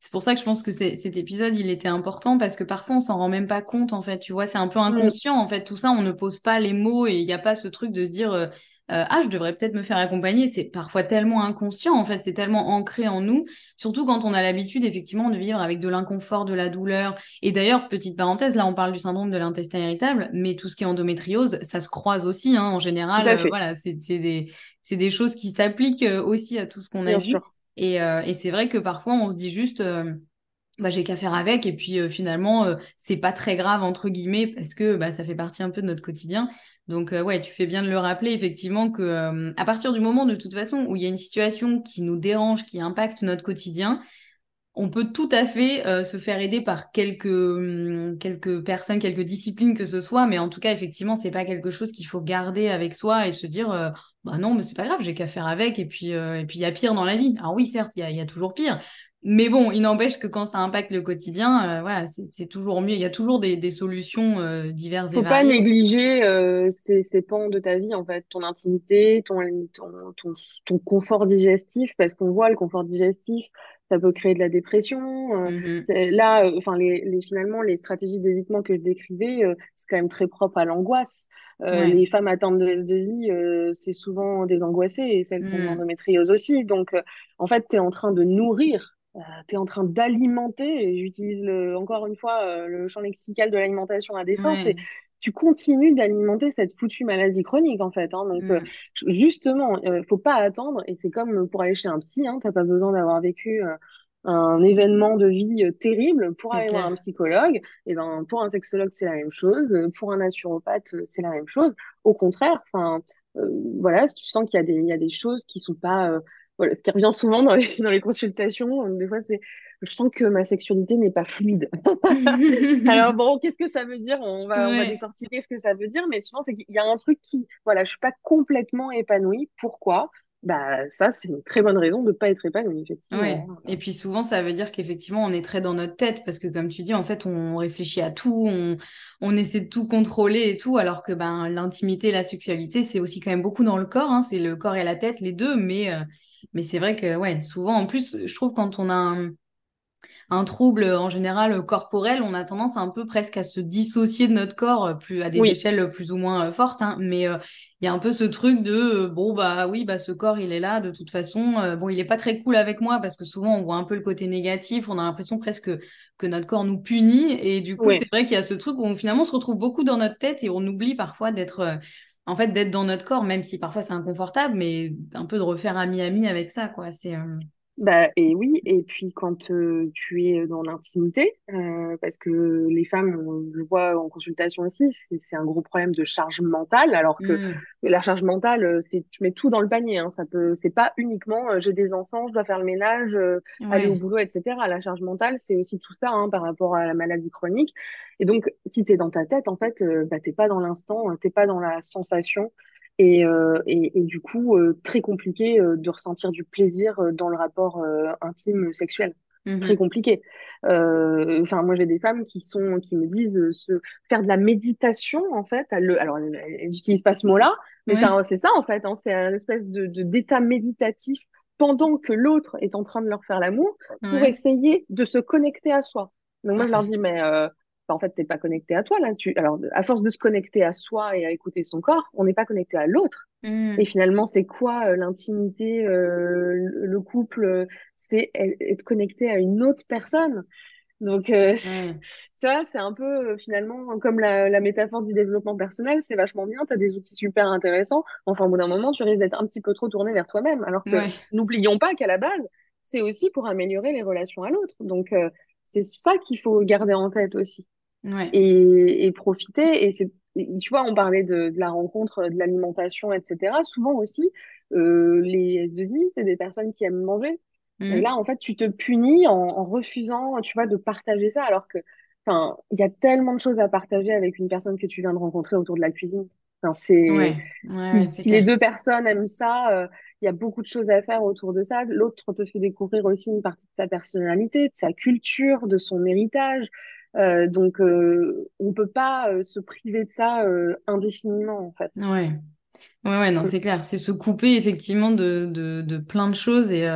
c'est pour ça que je pense que cet épisode, il était important parce que parfois, on s'en rend même pas compte, en fait. Tu vois, c'est un peu Mm. inconscient, en fait. Tout ça, on ne pose pas les mots et il n'y a pas ce truc de se dire, euh, euh, ah, je devrais peut-être me faire accompagner. C'est parfois tellement inconscient, en fait. C'est tellement ancré en nous, surtout quand on a l'habitude, effectivement, de vivre avec de l'inconfort, de la douleur. Et d'ailleurs, petite parenthèse, là, on parle du syndrome de l'intestin irritable, mais tout ce qui est endométriose, ça se croise aussi, hein, en général. euh, voilà, c'est des des choses qui s'appliquent aussi à tout ce qu'on a bien sûr. Et, euh, et c'est vrai que parfois, on se dit juste, euh, bah, j'ai qu'à faire avec. Et puis euh, finalement, euh, c'est pas très grave, entre guillemets, parce que bah, ça fait partie un peu de notre quotidien. Donc, euh, ouais, tu fais bien de le rappeler, effectivement, que à partir du moment, de toute façon, où il y a une situation qui nous dérange, qui impacte notre quotidien, on peut tout à fait se faire aider par quelques, hum, quelques personnes, quelques disciplines que ce soit, mais en tout cas, effectivement, c'est pas quelque chose qu'il faut garder avec soi et se dire, bah non, mais c'est pas grave, j'ai qu'à faire avec, et puis et puis il y a pire dans la vie. Alors oui, certes, il y a, y a, toujours pire, mais bon, il n'empêche que quand ça impacte le quotidien, voilà, c'est toujours mieux. Il y a toujours des, des solutions diverses Faut et variées. pas négliger ces, ces pans de ta vie, en fait, ton intimité, ton, ton, ton, ton confort digestif, parce qu'on voit le confort digestif, ça peut créer de la dépression. Euh, Mmh là, euh, enfin, les, les, finalement, les stratégies d'évitement que je décrivais, euh, c'est quand même très propre à l'angoisse. Ouais. les femmes atteintes de S2I, c'est souvent des angoissées et celles qui ont de Mmh. l'endométriose aussi. Donc, en fait, tu es en train de nourrir, tu es en train d'alimenter, j'utilise encore une fois le champ lexical de l'alimentation à dessein, Ouais. Tu continues d'alimenter cette foutue maladie chronique, en fait. Hein. Donc, Mmh. justement, euh, faut pas attendre, et c'est comme pour aller chez un psy, hein, t'as pas besoin d'avoir vécu euh, un événement de vie euh, terrible pour aller voir un psychologue. Et ben, pour un sexologue, c'est la même chose. Euh, Pour un naturopathe, euh, c'est la même chose. Au contraire, enfin, euh, voilà, si tu sens qu'il y a des, il y a des choses qui sont pas, euh, voilà, ce qui revient souvent dans les, *laughs* dans les consultations, euh, des fois, c'est, je sens que ma sexualité n'est pas fluide. *laughs* Alors bon, qu'est-ce que ça veut dire? On va, on va Ouais. décortiquer ce que ça veut dire, mais souvent c'est qu'il y a un truc qui, voilà, je suis pas complètement épanouie. Pourquoi? Bah ça, c'est une très bonne raison de pas être épanouie, Ouais. effectivement. Et puis souvent, ça veut dire qu'effectivement, on est très dans notre tête parce que, comme tu dis, en fait, on réfléchit à tout, on, on essaie de tout contrôler et tout, alors que ben, l'intimité, la sexualité, c'est aussi quand même beaucoup dans le corps, hein, c'est le corps et la tête, les deux, mais, euh, mais c'est vrai que, ouais, souvent, en plus, je trouve quand on a un, un trouble en général corporel, on a tendance un peu presque à se dissocier de notre corps, plus à des Oui, échelles plus ou moins euh, fortes, hein, mais euh, il y a un peu ce truc de euh, bon bah oui bah ce corps il est là de toute façon, euh, bon il est pas très cool avec moi parce que souvent on voit un peu le côté négatif, on a l'impression presque que notre corps nous punit. Et du coup c'est vrai qu'il y a ce truc où on, finalement on se retrouve beaucoup dans notre tête et on oublie parfois d'être euh, en fait d'être dans notre corps même si parfois c'est inconfortable mais un peu de refaire ami-ami avec ça quoi, c'est euh, Bah, et oui, et puis quand euh, tu es dans l'intimité, euh, parce que les femmes, on le voit en consultation aussi, c'est c'est un gros problème de charge mentale, alors que hmm, la charge mentale, c'est tu mets tout dans le panier, hein, ça peut, c'est pas uniquement euh, j'ai des enfants, je dois faire le ménage, euh, aller au ouais boulot, etc. La charge mentale, c'est aussi tout ça hein, par rapport à la maladie chronique. Et donc, si t'es dans ta tête, en fait, bah, t'es pas dans l'instant, t'es pas dans la sensation. Et, euh, et, et du coup, euh, très compliqué euh, de ressentir du plaisir euh, dans le rapport euh, intime sexuel. Très mhm, compliqué. Euh, Enfin, moi, j'ai des femmes qui sont, qui me disent euh, se faire de la méditation, en fait. elles le, alors, elles n'utilisent pas ce mot-là, mais ouais c'est ça, en fait. Hein, c'est un espèce de, d'état méditatif pendant que l'autre est en train de leur faire l'amour pour ouais essayer de se connecter à soi. Donc, moi, je leur dis, mais euh, bah, en fait, t'es pas connecté à toi, là. Tu... Alors, à force de se connecter à soi et à écouter son corps, on n'est pas connecté à l'autre. Et hmm, finalement, c'est quoi euh, l'intimité, euh, le le couple? euh, C'est être connecté à une autre personne. Donc, euh, ouais *laughs* tu vois, c'est un peu euh, finalement comme la, la métaphore du développement personnel, c'est vachement bien, tu as des outils super intéressants. Enfin, au bout d'un moment, tu risques d'être un petit peu trop tourné vers toi-même. Alors que ouais n'oublions pas qu'à la base, c'est aussi pour améliorer les relations à l'autre. Donc, euh, c'est ça qu'il faut garder en tête aussi ouais et, et profiter. Et c'est, tu vois, on parlait de, de la rencontre, de l'alimentation, etc. Souvent aussi, euh, les S2I, c'est des personnes qui aiment manger. Et là, en fait, tu te punis en, en refusant, tu vois, de partager ça, alors que, enfin, il y a tellement de choses à partager avec une personne que tu viens de rencontrer autour de la cuisine. Enfin, c'est, ouais ouais ouais si, les deux personnes aiment ça, euh, il y a beaucoup de choses à faire autour de ça. L'autre te fait découvrir aussi une partie de sa personnalité, de sa culture, de son héritage. Euh, donc, euh, on peut pas euh, se priver de ça indéfiniment, en fait. ouais Ouais, ouais, non, c'est clair. C'est se couper effectivement de, de, de plein de choses. Et,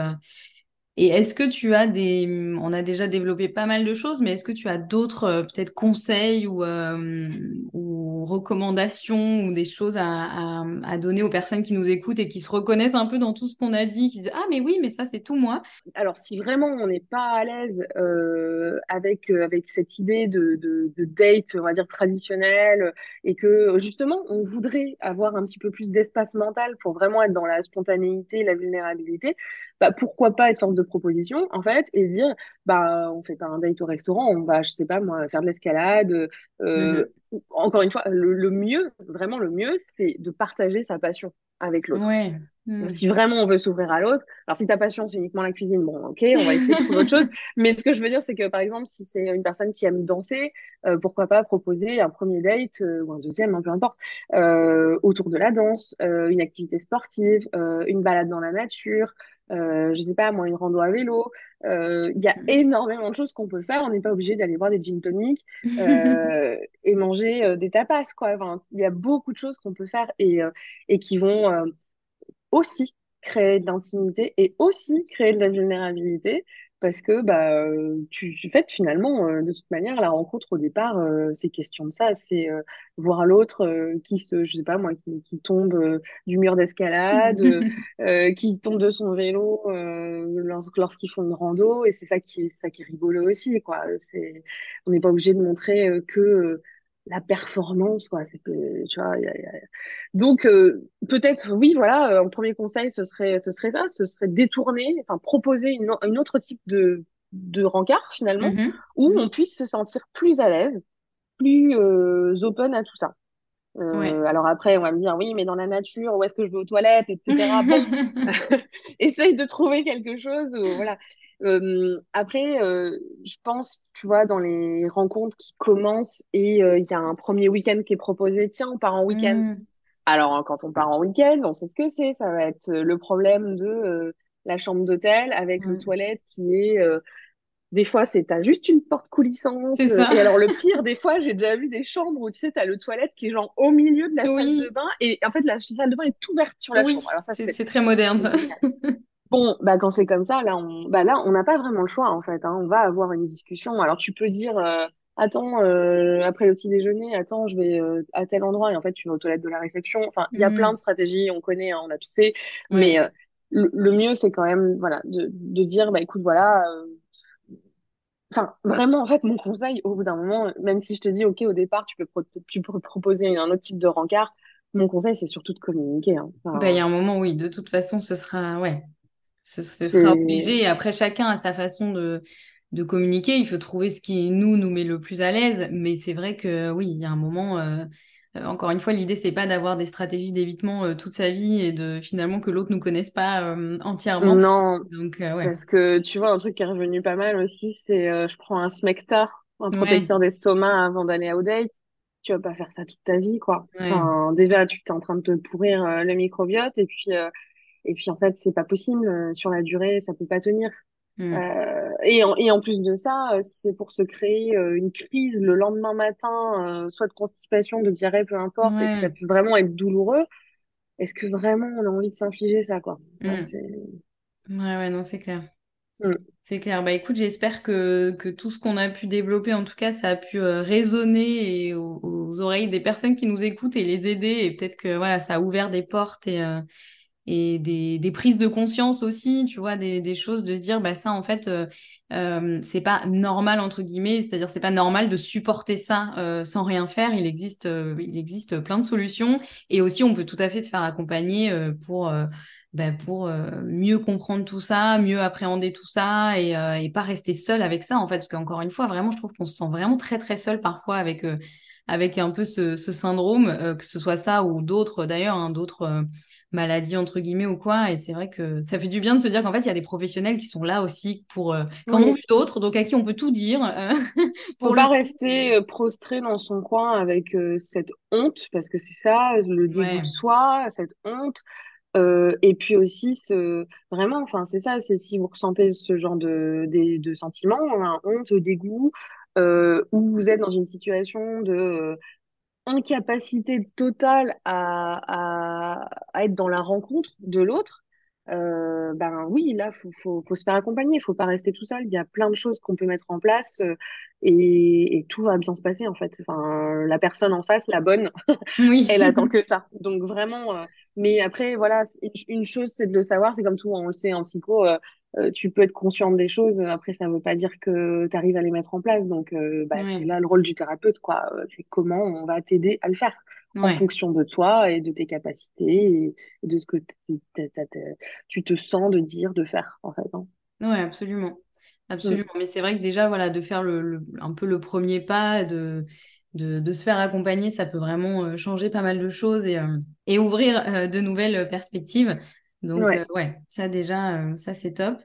et est-ce que tu as des... On a déjà développé pas mal de choses, mais est-ce que tu as d'autres euh, peut-être conseils ou, euh, ou recommandations ou des choses à, donner aux personnes qui nous écoutent et qui se reconnaissent un peu dans tout ce qu'on a dit, qui disent, Ah, mais oui, mais ça, c'est tout moi? Alors, si vraiment on n'est pas à l'aise euh, avec, avec cette idée de, de, de date, on va dire traditionnelle, et que justement on voudrait avoir un petit peu plus d'espace mental pour vraiment être dans la spontanéité, la vulnérabilité, bah, pourquoi pas être force de proposition en fait et dire bah on fait pas un date au restaurant, on va, je sais pas moi, faire de l'escalade, euh, Mhm. encore une fois, le, mieux, vraiment le mieux, c'est de partager sa passion avec l'autre. Ouais. Hmm. Si vraiment on veut s'ouvrir à l'autre, alors si ta passion c'est uniquement la cuisine, bon ok, on va essayer de trouver autre chose. *laughs* Mais ce que je veux dire, c'est que par exemple, si c'est une personne qui aime danser, euh, pourquoi pas proposer un premier date euh, ou un deuxième, hein, peu importe, autour de la danse, une activité sportive, une balade dans la nature, euh, je sais pas, moi, une rando à vélo. Il y a mm. énormément de choses qu'on peut faire. On n'est pas obligé d'aller voir des gin toniques *laughs* euh, et manger euh, des tapas. Enfin, il y a beaucoup de choses qu'on peut faire et, et qui vont aussi créer de l'intimité et aussi créer de la vulnérabilité parce que bah tu, tu fais finalement euh, de toute manière la rencontre au départ euh, c'est question de ça. C'est euh, voir l'autre qui se je sais pas moi qui, qui tombe du mur d'escalade *laughs* qui tombe de son vélo lorsqu'ils font une rando. Et c'est ça qui est ça qui est rigolo aussi quoi. C'est on n'est pas obligé de montrer que la performance, quoi. C'est que, tu vois, donc euh, peut-être, oui, voilà, un premier conseil, ce serait, ce serait ça, ce serait détourner, enfin proposer une, une autre type de de rencard finalement, mm-hmm. où mm-hmm. on puisse se sentir plus à l'aise, plus euh, open à tout ça. Euh, alors après, on va me dire, oui, mais dans la nature, où est-ce que je vais aux toilettes, etc. *laughs* Bon, *laughs* essaye de trouver quelque chose. voilà. Euh, après, euh, je pense, tu vois, dans les rencontres qui commencent et euh, il y a un premier week-end qui est proposé, tiens, on part en week-end. Mm. Alors, quand on part en week-end, on sait ce que c'est. Ça va être le problème de la chambre d'hôtel avec une mm. toilette qui est des fois, c'est t'as juste une porte coulissante. Et alors, le *laughs* pire, des fois, j'ai déjà vu des chambres où tu sais, t'as le toilette qui est genre au milieu de la salle de bain. Et en fait, la salle de bain est ouverte sur la chambre. Alors, ça, c'est très moderne, ça. Bon, bah quand c'est comme ça, là, on, bah là, on n'a pas vraiment le choix en fait. Hein. On va avoir une discussion. Alors tu peux dire, euh, attends, euh, après le petit déjeuner, attends, je vais euh, à tel endroit et en fait tu vas aux toilettes de la réception. Enfin, il y a plein mm. de stratégies, on connaît, hein, on a tout fait. Mais le, mieux, c'est quand même, voilà, de, de dire, bah écoute, voilà. Enfin, vraiment, en fait, mon conseil, au bout d'un moment, même si je te dis, ok, au départ, tu peux, tu peux proposer un autre type de rencard, mon conseil, c'est surtout de communiquer. Hein. bah, il y a un moment, oui, de toute façon, ce sera, ouais, ce, sera obligé. Après, chacun a sa façon de, de communiquer. Il faut trouver ce qui, nous, nous met le plus à l'aise. Mais c'est vrai que oui, il y a un moment. Euh, encore une fois, l'idée, c'est pas d'avoir des stratégies d'évitement euh, toute sa vie et de finalement que l'autre nous connaisse pas entièrement. Non. Donc, Parce que tu vois, un truc qui est revenu pas mal aussi, c'est je prends un smecta, un protecteur d'estomac avant d'aller à date. Tu vas pas faire ça toute ta vie, quoi. déjà, tu es en train de te pourrir le microbiote et puis et puis en fait, c'est pas possible euh, sur la durée, ça peut pas tenir. Mm. Euh, et, en, et en plus de ça, euh, c'est pour se créer euh, une crise le lendemain matin, soit de constipation, de diarrhée, peu importe, et que ça peut vraiment être douloureux. Est-ce que vraiment on a envie de s'infliger ça, quoi? Mm. Ouais, ouais, non, c'est clair. Mm. C'est clair. Bah écoute, j'espère que, que tout ce qu'on a pu développer, en tout cas, ça a pu résonner et aux, aux, oreilles des personnes qui nous écoutent et les aider. Et peut-être que voilà, ça a ouvert des portes et, et des, des, prises de conscience aussi, tu vois, des, des, choses de se dire, bah ça, en fait, euh, euh, c'est pas normal, entre guillemets, c'est-à-dire c'est pas normal de supporter ça euh, sans rien faire. Il existe, euh, il existe plein de solutions. Et aussi, on peut tout à fait se faire accompagner euh, pour, bah, pour mieux comprendre tout ça, mieux appréhender tout ça et, pas rester seul avec ça, en fait. Parce qu'encore une fois, vraiment, je trouve qu'on se sent vraiment très, très seul parfois avec, avec un peu ce, ce syndrome, que ce soit ça ou d'autres, d'ailleurs, hein, d'autres maladie entre guillemets ou quoi. Et c'est vrai que ça fait du bien de se dire qu'en fait, il y a des professionnels qui sont là aussi pour, euh, quand on vu d'autres, donc à qui on peut tout dire. Euh, *laughs* pour pas rester euh, prostré dans son coin avec cette honte, parce que c'est ça, le dégoût de soi, cette honte. et puis aussi, ce... vraiment, enfin, c'est ça, c'est si vous ressentez ce genre de, de, de sentiments, hein, honte, dégoût, euh, où vous êtes dans une situation de incapacité totale à, à, être dans la rencontre de l'autre, euh, ben oui, là, faut, faut, faut se faire accompagner, il faut pas rester tout seul. Il y a plein de choses qu'on peut mettre en place euh, et, et, tout va bien se passer en fait. Enfin, la personne en face, la bonne, *laughs* oui. elle attend *laughs* que ça. Donc vraiment, euh, mais après, voilà, une chose c'est de le savoir, c'est comme tout, on le sait en psycho, euh, euh, tu peux être consciente des choses. Après, ça ne veut pas dire que tu arrives à les mettre en place. Donc, euh, bah, c'est là le rôle du thérapeute, quoi. Euh, c'est comment on va t'aider à le faire en fonction de toi et de tes capacités et, de ce que tu te sens de dire, de faire, en fait. Hein. Oui, absolument. Absolument. Mm. Mais c'est vrai que déjà, voilà, de faire le, un peu le premier pas, de de, se faire accompagner, ça peut vraiment changer pas mal de choses et, et ouvrir de nouvelles perspectives. Donc, ouais, ça déjà, ça c'est top.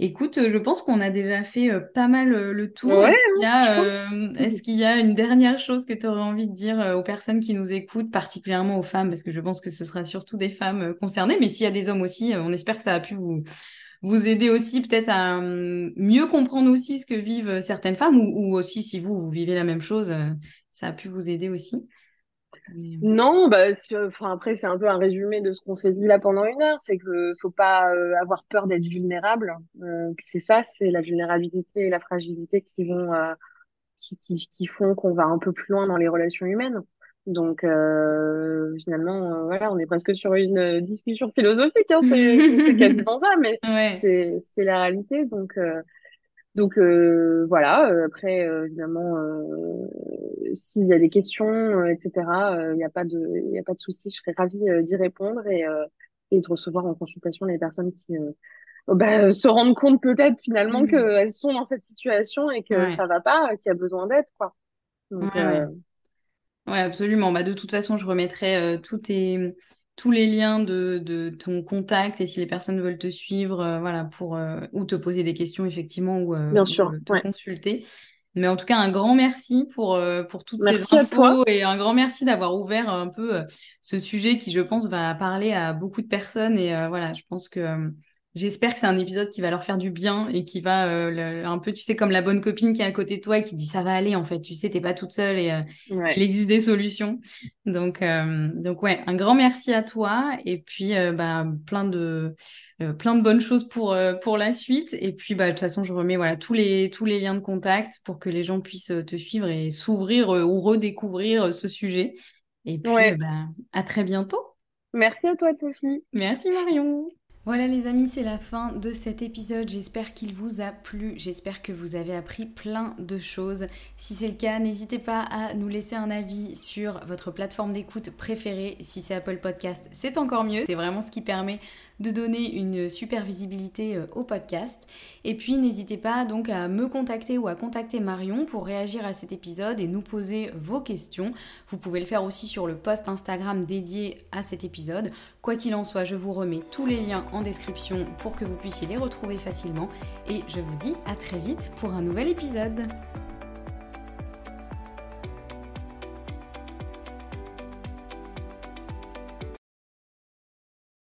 Écoute, je pense qu'on a déjà fait pas mal le tour. Est-ce qu'il y, a une dernière chose que tu aurais envie de dire aux personnes qui nous écoutent, particulièrement aux femmes, parce que je pense que ce sera surtout des femmes concernées, mais s'il y a des hommes aussi, on espère que ça a pu vous, vous aider aussi peut-être à mieux comprendre aussi ce que vivent certaines femmes, ou, aussi si vous, vous vivez la même chose, ça a pu vous aider aussi. Euh, non, bah, enfin, après, c'est un peu un résumé de ce qu'on s'est dit là pendant une heure. C'est que faut pas euh, avoir peur d'être vulnérable. Euh, c'est ça, c'est la vulnérabilité et la fragilité qui vont, qui, qui, qui, font qu'on va un peu plus loin dans les relations humaines. Donc, finalement, voilà, on est presque sur une discussion philosophique. Hein, c'est *laughs* quasiment ça, mais c'est c'est la réalité. Donc, donc euh, voilà, euh, après euh, évidemment s'il y a des questions etc. Il n'y a pas de il y a pas de souci, je serais ravie d'y répondre et et de recevoir en consultation les personnes qui bah, se rendent compte peut-être finalement mmh. qu'elles sont dans cette situation et que ça va pas, qu'il y a besoin d'aide quoi. Donc, ouais, ouais. absolument. Bah, de toute façon, je remettrai tout tes tous les liens de, ton contact et si les personnes veulent te suivre, euh, voilà, pour euh, ou te poser des questions effectivement ou, euh, Bien sûr, te consulter. Mais en tout cas, un grand merci pour, pour toutes ces infos et un grand merci d'avoir ouvert un peu ce sujet qui, je pense, va parler à beaucoup de personnes. Et voilà, je pense que J'espère que c'est un épisode qui va leur faire du bien et qui va euh, un peu, tu sais, comme la bonne copine qui est à côté de toi et qui dit ça va aller en fait, tu sais, t'es pas toute seule et euh, il existe des solutions. Donc, euh, donc ouais, un grand merci à toi et puis bah, plein de plein de bonnes choses pour pour la suite. Et puis bah de toute façon, je remets voilà tous les tous les liens de contact pour que les gens puissent te suivre et s'ouvrir ou redécouvrir ce sujet. Et puis bah, à très bientôt. Merci à toi, Sophie. Merci Marion. Voilà les amis, c'est la fin de cet épisode. J'espère qu'il vous a plu. J'espère que vous avez appris plein de choses. Si c'est le cas, n'hésitez pas à nous laisser un avis sur votre plateforme d'écoute préférée. Si c'est Apple Podcast, c'est encore mieux. C'est vraiment ce qui permet de donner une super visibilité euh, au podcast. Et puis n'hésitez pas donc à me contacter ou à contacter Marion pour réagir à cet épisode et nous poser vos questions. Vous pouvez le faire aussi sur le post Instagram dédié à cet épisode. Quoi qu'il en soit, je vous remets tous les liens en description pour que vous puissiez les retrouver facilement. Et je vous dis à très vite pour un nouvel épisode.